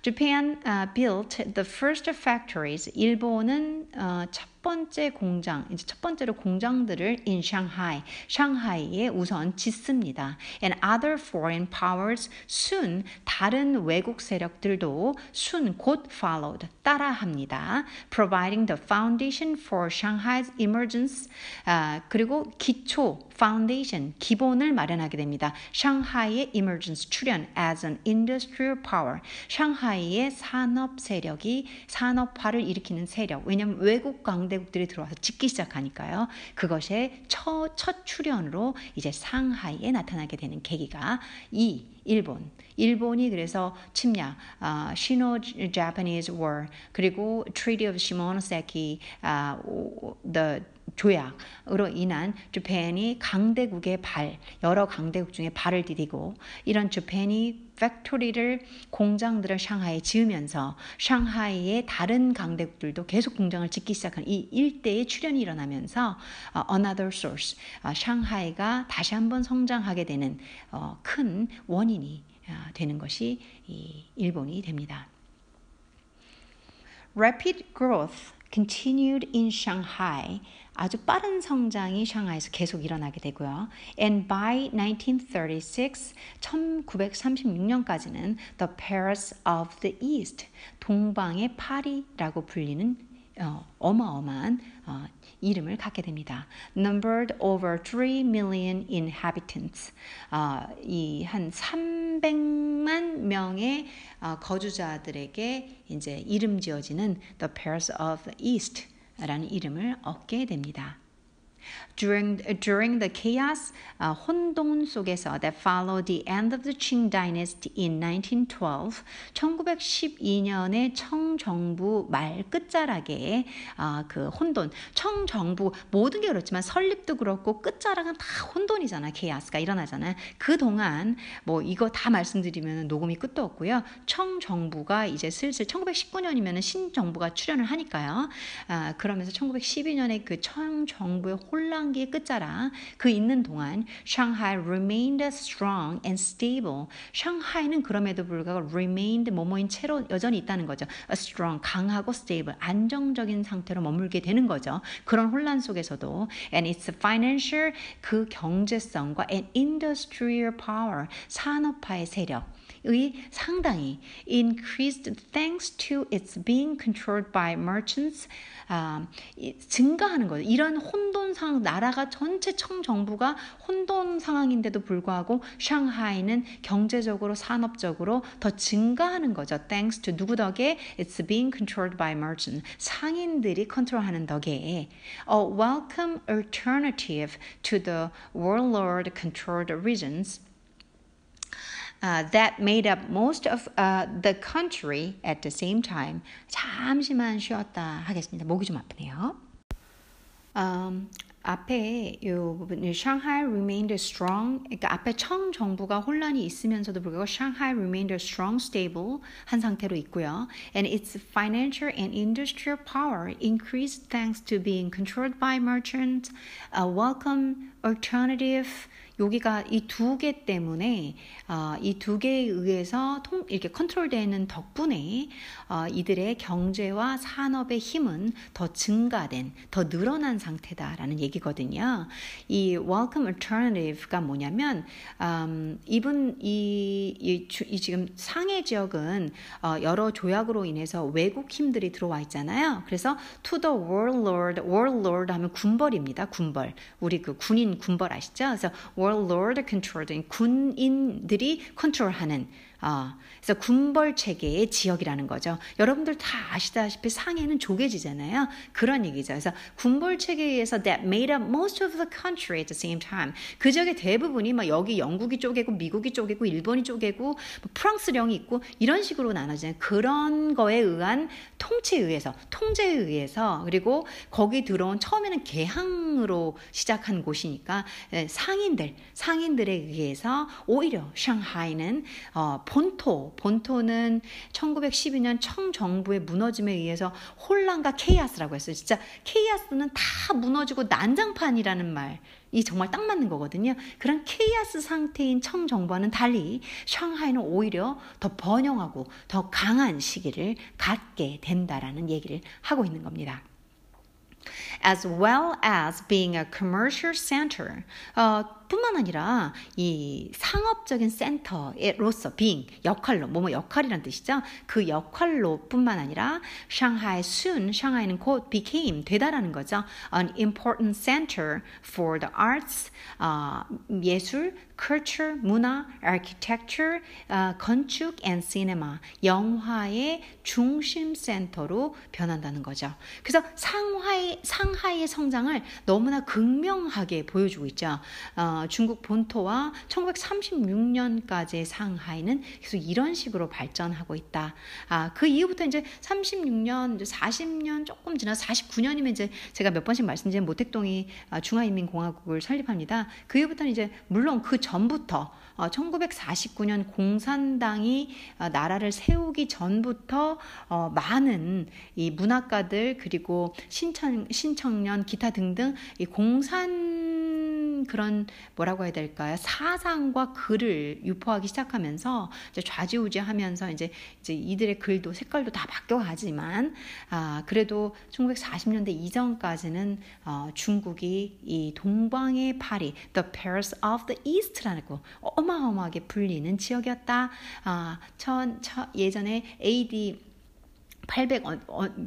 Speaker 1: Japan uh, built the first factories. 일본은 어, 첫 번째 공장, 이제 첫 번째로 공장들을 in Shanghai, 샹하이에 우선 짓습니다. And other foreign powers soon 다른 외국 세력들도 soon 곧 followed 따라합니다. Providing the foundation for Shanghai's emergence. 아, 그리고 기초 foundation 기본을 마련하게 됩니다. 샹하이의 emergence 출현 as an industrial power. 샹하이의 산업 세력이 산업화를 일으키는 세력. 왜냐하면 외국 강 강대국들이 들어와서 짓기 시작하니까요. 그것의 첫, 첫 출현으로 이제 상하이에 나타나게 되는 계기가 이 일본. 일본이 그래서 침략, uh, Sino-Japanese War, 그리고 Treaty of Shimonoseki, uh, the 조약으로 인한 Japan이 강대국의 발, 여러 강대국 중에 발을 디디고 이런 Japan이 factory를 공장들을 샹하이에 지으면서 샹하이의 다른 강대국들도 계속 공장을 짓기 시작한 이 일대의 출현이 일어나면서 uh, another source, uh, 샹하이가 다시 한번 성장하게 되는 uh, 큰 원인이 되는 것이 이 일본이 됩니다. Rapid growth continued in Shanghai 아주 빠른 성장이 샹하이에서 계속 일어나게 되고요. And by 1936, 1936년까지는 the Paris of the East, 동방의 파리라고 불리는 어, 어마어마한 어, 이름을 갖게 됩니다. Numbered over 3 million inhabitants. 어, 이한 300만 명의 어, 거주자들에게 이제 이름 지어지는 The Paris of the East. 라는 이름을 얻게 됩니다. During, during the chaos, uh, 혼돈 속에서 that followed the end of the Qing dynasty in 1912, 1912년의 청정부 말 끝자락에 uh, 그 혼돈, 청정부 모든 게 그렇지만 설립도 그렇고 끝자락은 다 혼돈이잖아, chaos가 일어나잖아요. 그 동안 뭐 이거 다 말씀드리면 녹음이 끝도 없고요. 청정부가 이제 슬슬 1919년이면 신정부가 출연을 하니까요. 아, 그러면서 1912년에 그 청정부의 혼란 기의 끝자락 그 있는 동안 Shanghai remained strong and stable. 샹하이는 그럼에도 불구하고 remained 뭐뭐인 채로 여전히 있다는 거죠. Strong 강하고 stable 안정적인 상태로 머물게 되는 거죠. 그런 혼란 속에서도 and its financial 그 경제성과 and industrial power 산업화의 세력 상당히 increased thanks to its being controlled by merchants 아, 증가하는 거예요. 이런 혼돈 상황 나라가 전체 청정부가 혼돈 상황인데도 불구하고 샹하이는 경제적으로 산업적으로 더 증가하는 거죠. Thanks to 누구 덕에 it's being controlled by merchants 상인들이 컨트롤하는 덕에 a welcome alternative to the warlord controlled regions uh, that made up most of uh, the country at the same time. 잠시만 쉬었다 하겠습니다. 목이 좀 아프네요. Um, 앞에 이 부분, Shanghai remained strong. 그러니까 앞에 청 정부가 혼란이 있으면서도 불구하고 Shanghai remained strong, stable 한 상태로 있고요. And its financial and industrial power increased thanks to being controlled by merchants, a welcome alternative 여기가 이 두 개 때문에 어, 이두 개에 의해서 통, 이렇게 컨트롤되는 덕분에 어, 이들의 경제와 산업의 힘은 더 증가된, 더 늘어난 상태다라는 얘기거든요. 이 welcome alternative가 뭐냐면 음, 이분 이, 이, 이, 지금 상해 지역은 어, 여러 조약으로 인해서 외국 힘들이 들어와 있잖아요. 그래서 to the warlord, warlord 하면 군벌입니다. 군벌. 우리 그 군인 군벌 아시죠? 그래서 warlord controlled 군인들이 컨트롤하는 어, 그래서 군벌 체계의 지역이라는 거죠. 여러분들 다 아시다시피 상해는 조개지잖아요. 그런 얘기죠. 그래서 군벌 체계에 의해서 that made up most of the country at the same time. 그 지역의 대부분이 막 여기 영국이 쪼개고 미국이 쪼개고 일본이 쪼개고 뭐 프랑스령이 있고 이런 식으로 나눠지는 그런 거에 의한 통치에 의해서 통제에 의해서 그리고 거기 들어온 처음에는 개항으로 시작한 곳이니까 예, 상인들 상인들에 의해서 오히려 샹하이는 어, 본토, 본토는 1912년 청정부의 무너짐에 의해서 혼란과 케이아스라고 했어요. 진짜 케이아스는 다 무너지고 난장판이라는 말. 이 정말 딱 맞는 거거든요. 그런 케이아스 상태인 청정부와는 달리 샹하이는 오히려 더 번영하고 더 강한 시기를 갖게 된다라는 얘기를 하고 있는 겁니다. as well as being a commercial center. 어, 뿐만 아니라 이 상업적인 센터로서 being 역할로 뭐뭐 역할이란 뜻이죠. 그 역할로 뿐만 아니라 Shanghai soon Shanghai는 곧 became 되다라는 거죠. An important center for the arts 어, 예술 culture, 문화, architecture, 어, 건축 and cinema, 영화의 중심 센터로 변한다는 거죠. 그래서 상하이, 상하이의 성장을 너무나 극명하게 보여주고 있죠. 어, 중국 본토와 1936년까지의 상하이는 계속 이런 식으로 발전하고 있다. 아, 그 이후부터 이제 36년, 이제 40년 조금 지나 49년이면 이제 제가 몇 번씩 말씀드린 모택동이 아, 중화인민공화국을 설립합니다. 그 이후부터는 이제 물론 그 전부터 1949년 어, 공산당이 어, 나라를 세우기 전부터 어, 많은 이 문학가들 그리고 신청, 신청년 기타 등등 이 공산 그런 뭐라고 해야 될까요? 사상과 글을 유포하기 시작하면서 이제 좌지우지하면서 이제 이제 이들의 글도 색깔도 다 바뀌어가지만 아 그래도 1940년대 이전까지는 어, 중국이 이 동방의 파리, the Paris of the East라는 거 어마어마하게 불리는 지역이었다. 아, 천, 천, 예전에 AD 800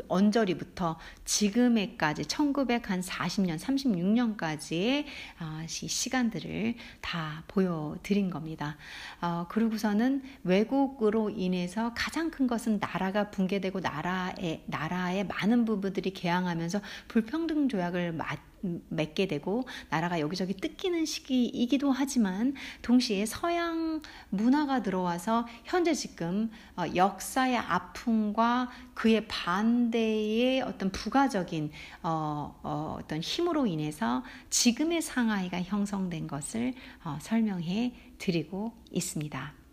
Speaker 1: 언저리부터 지금에까지 1940년, 36년까지의 아, 시간들을 다 보여드린 겁니다. 어, 그러고서는 외국으로 인해서 가장 큰 것은 나라가 붕괴되고 나라의, 나라의 많은 부부들이 개항하면서 불평등 조약을 맞 맺게 되고 나라가 여기저기 뜯기는 시기이기도 하지만 동시에 서양 문화가 들어와서 현재 지금 어, 역사의 아픔과 그의 반대의 어떤 부가적인 어, 어, 어 떤 힘으로 인해서 지금의 상하이가 형성된 것을 어, 설명해 드리고 있습니다.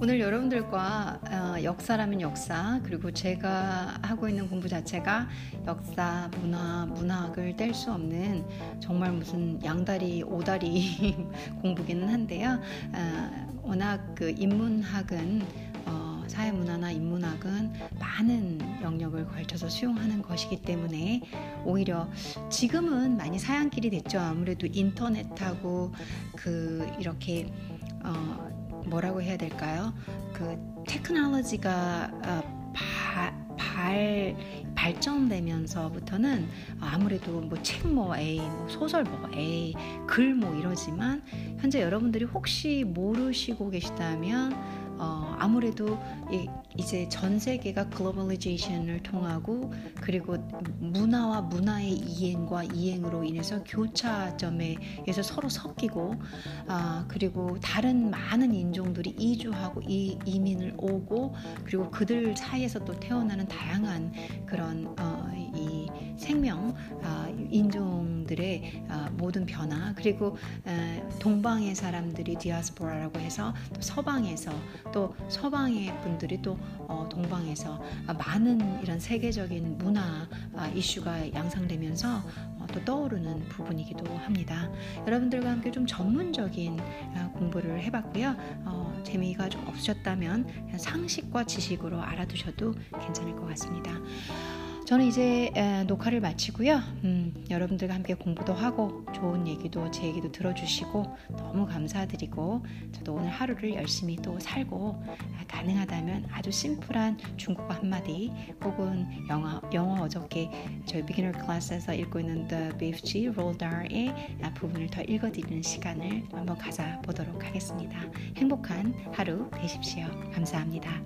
Speaker 1: 오늘 여러분들과 어, 역사라면 역사 그리고 제가 하고 있는 공부 자체가 역사, 문화, 문학을 뗄 수 없는 정말 무슨 양다리, 오다리 [laughs] 공부기는 한데요. 어, 워낙 그 인문학은 어, 사회문화나 인문학은 많은 영역을 걸쳐서 수용하는 것이기 때문에 오히려 지금은 많이 사양길이 됐죠. 아무래도 인터넷하고 그 이렇게 어 뭐라고 해야 될까요? 그 테크놀로지가 어, 바, 발 발전되면서부터는 아무래도 뭐 책 뭐 A, 뭐 소설 뭐 A, 글 뭐 이러지만 현재 여러분들이 혹시 모르시고 계시다면 어, 아무래도 이, 이제 전 세계가 글로벌리제이션을 통하고 그리고 문화와 문화의 이행과 이행으로 인해서 교차점에서 서로 섞이고 아, 그리고 다른 많은 인종들이 이주하고 이, 이민을 오고 그리고 그들 사이에서 또 태어나는 다양한 그런 어, 이 생명 어, 인종들의 어, 모든 변화 그리고 어, 동방의 사람들이 디아스포라라고 해서 또 서방에서 또 서방의 분들이 또 어, 동방에서 많은 이런 세계적인 문화 아, 이슈가 양상되면서 어, 또 떠오르는 부분이기도 합니다. 여러분들과 함께 좀 전문적인 아, 공부를 해봤고요. 어, 재미가 좀 없으셨다면 상식과 지식으로 알아두셔도 괜찮을 것 같습니다. 저는 이제 녹화를 마치고요. 음, 여러분들과 함께 공부도 하고 좋은 얘기도 제 얘기도 들어주시고 너무 감사드리고 저도 오늘 하루를 열심히 또 살고 아, 가능하다면 아주 심플한 중국어 한마디 혹은 영어, 영어 어저께 저희 비기너 클래스에서 읽고 있는 The BFG Dahl의 부분을 더 읽어드리는 시간을 한번 가져보도록 하겠습니다. 행복한 하루 되십시오. 감사합니다.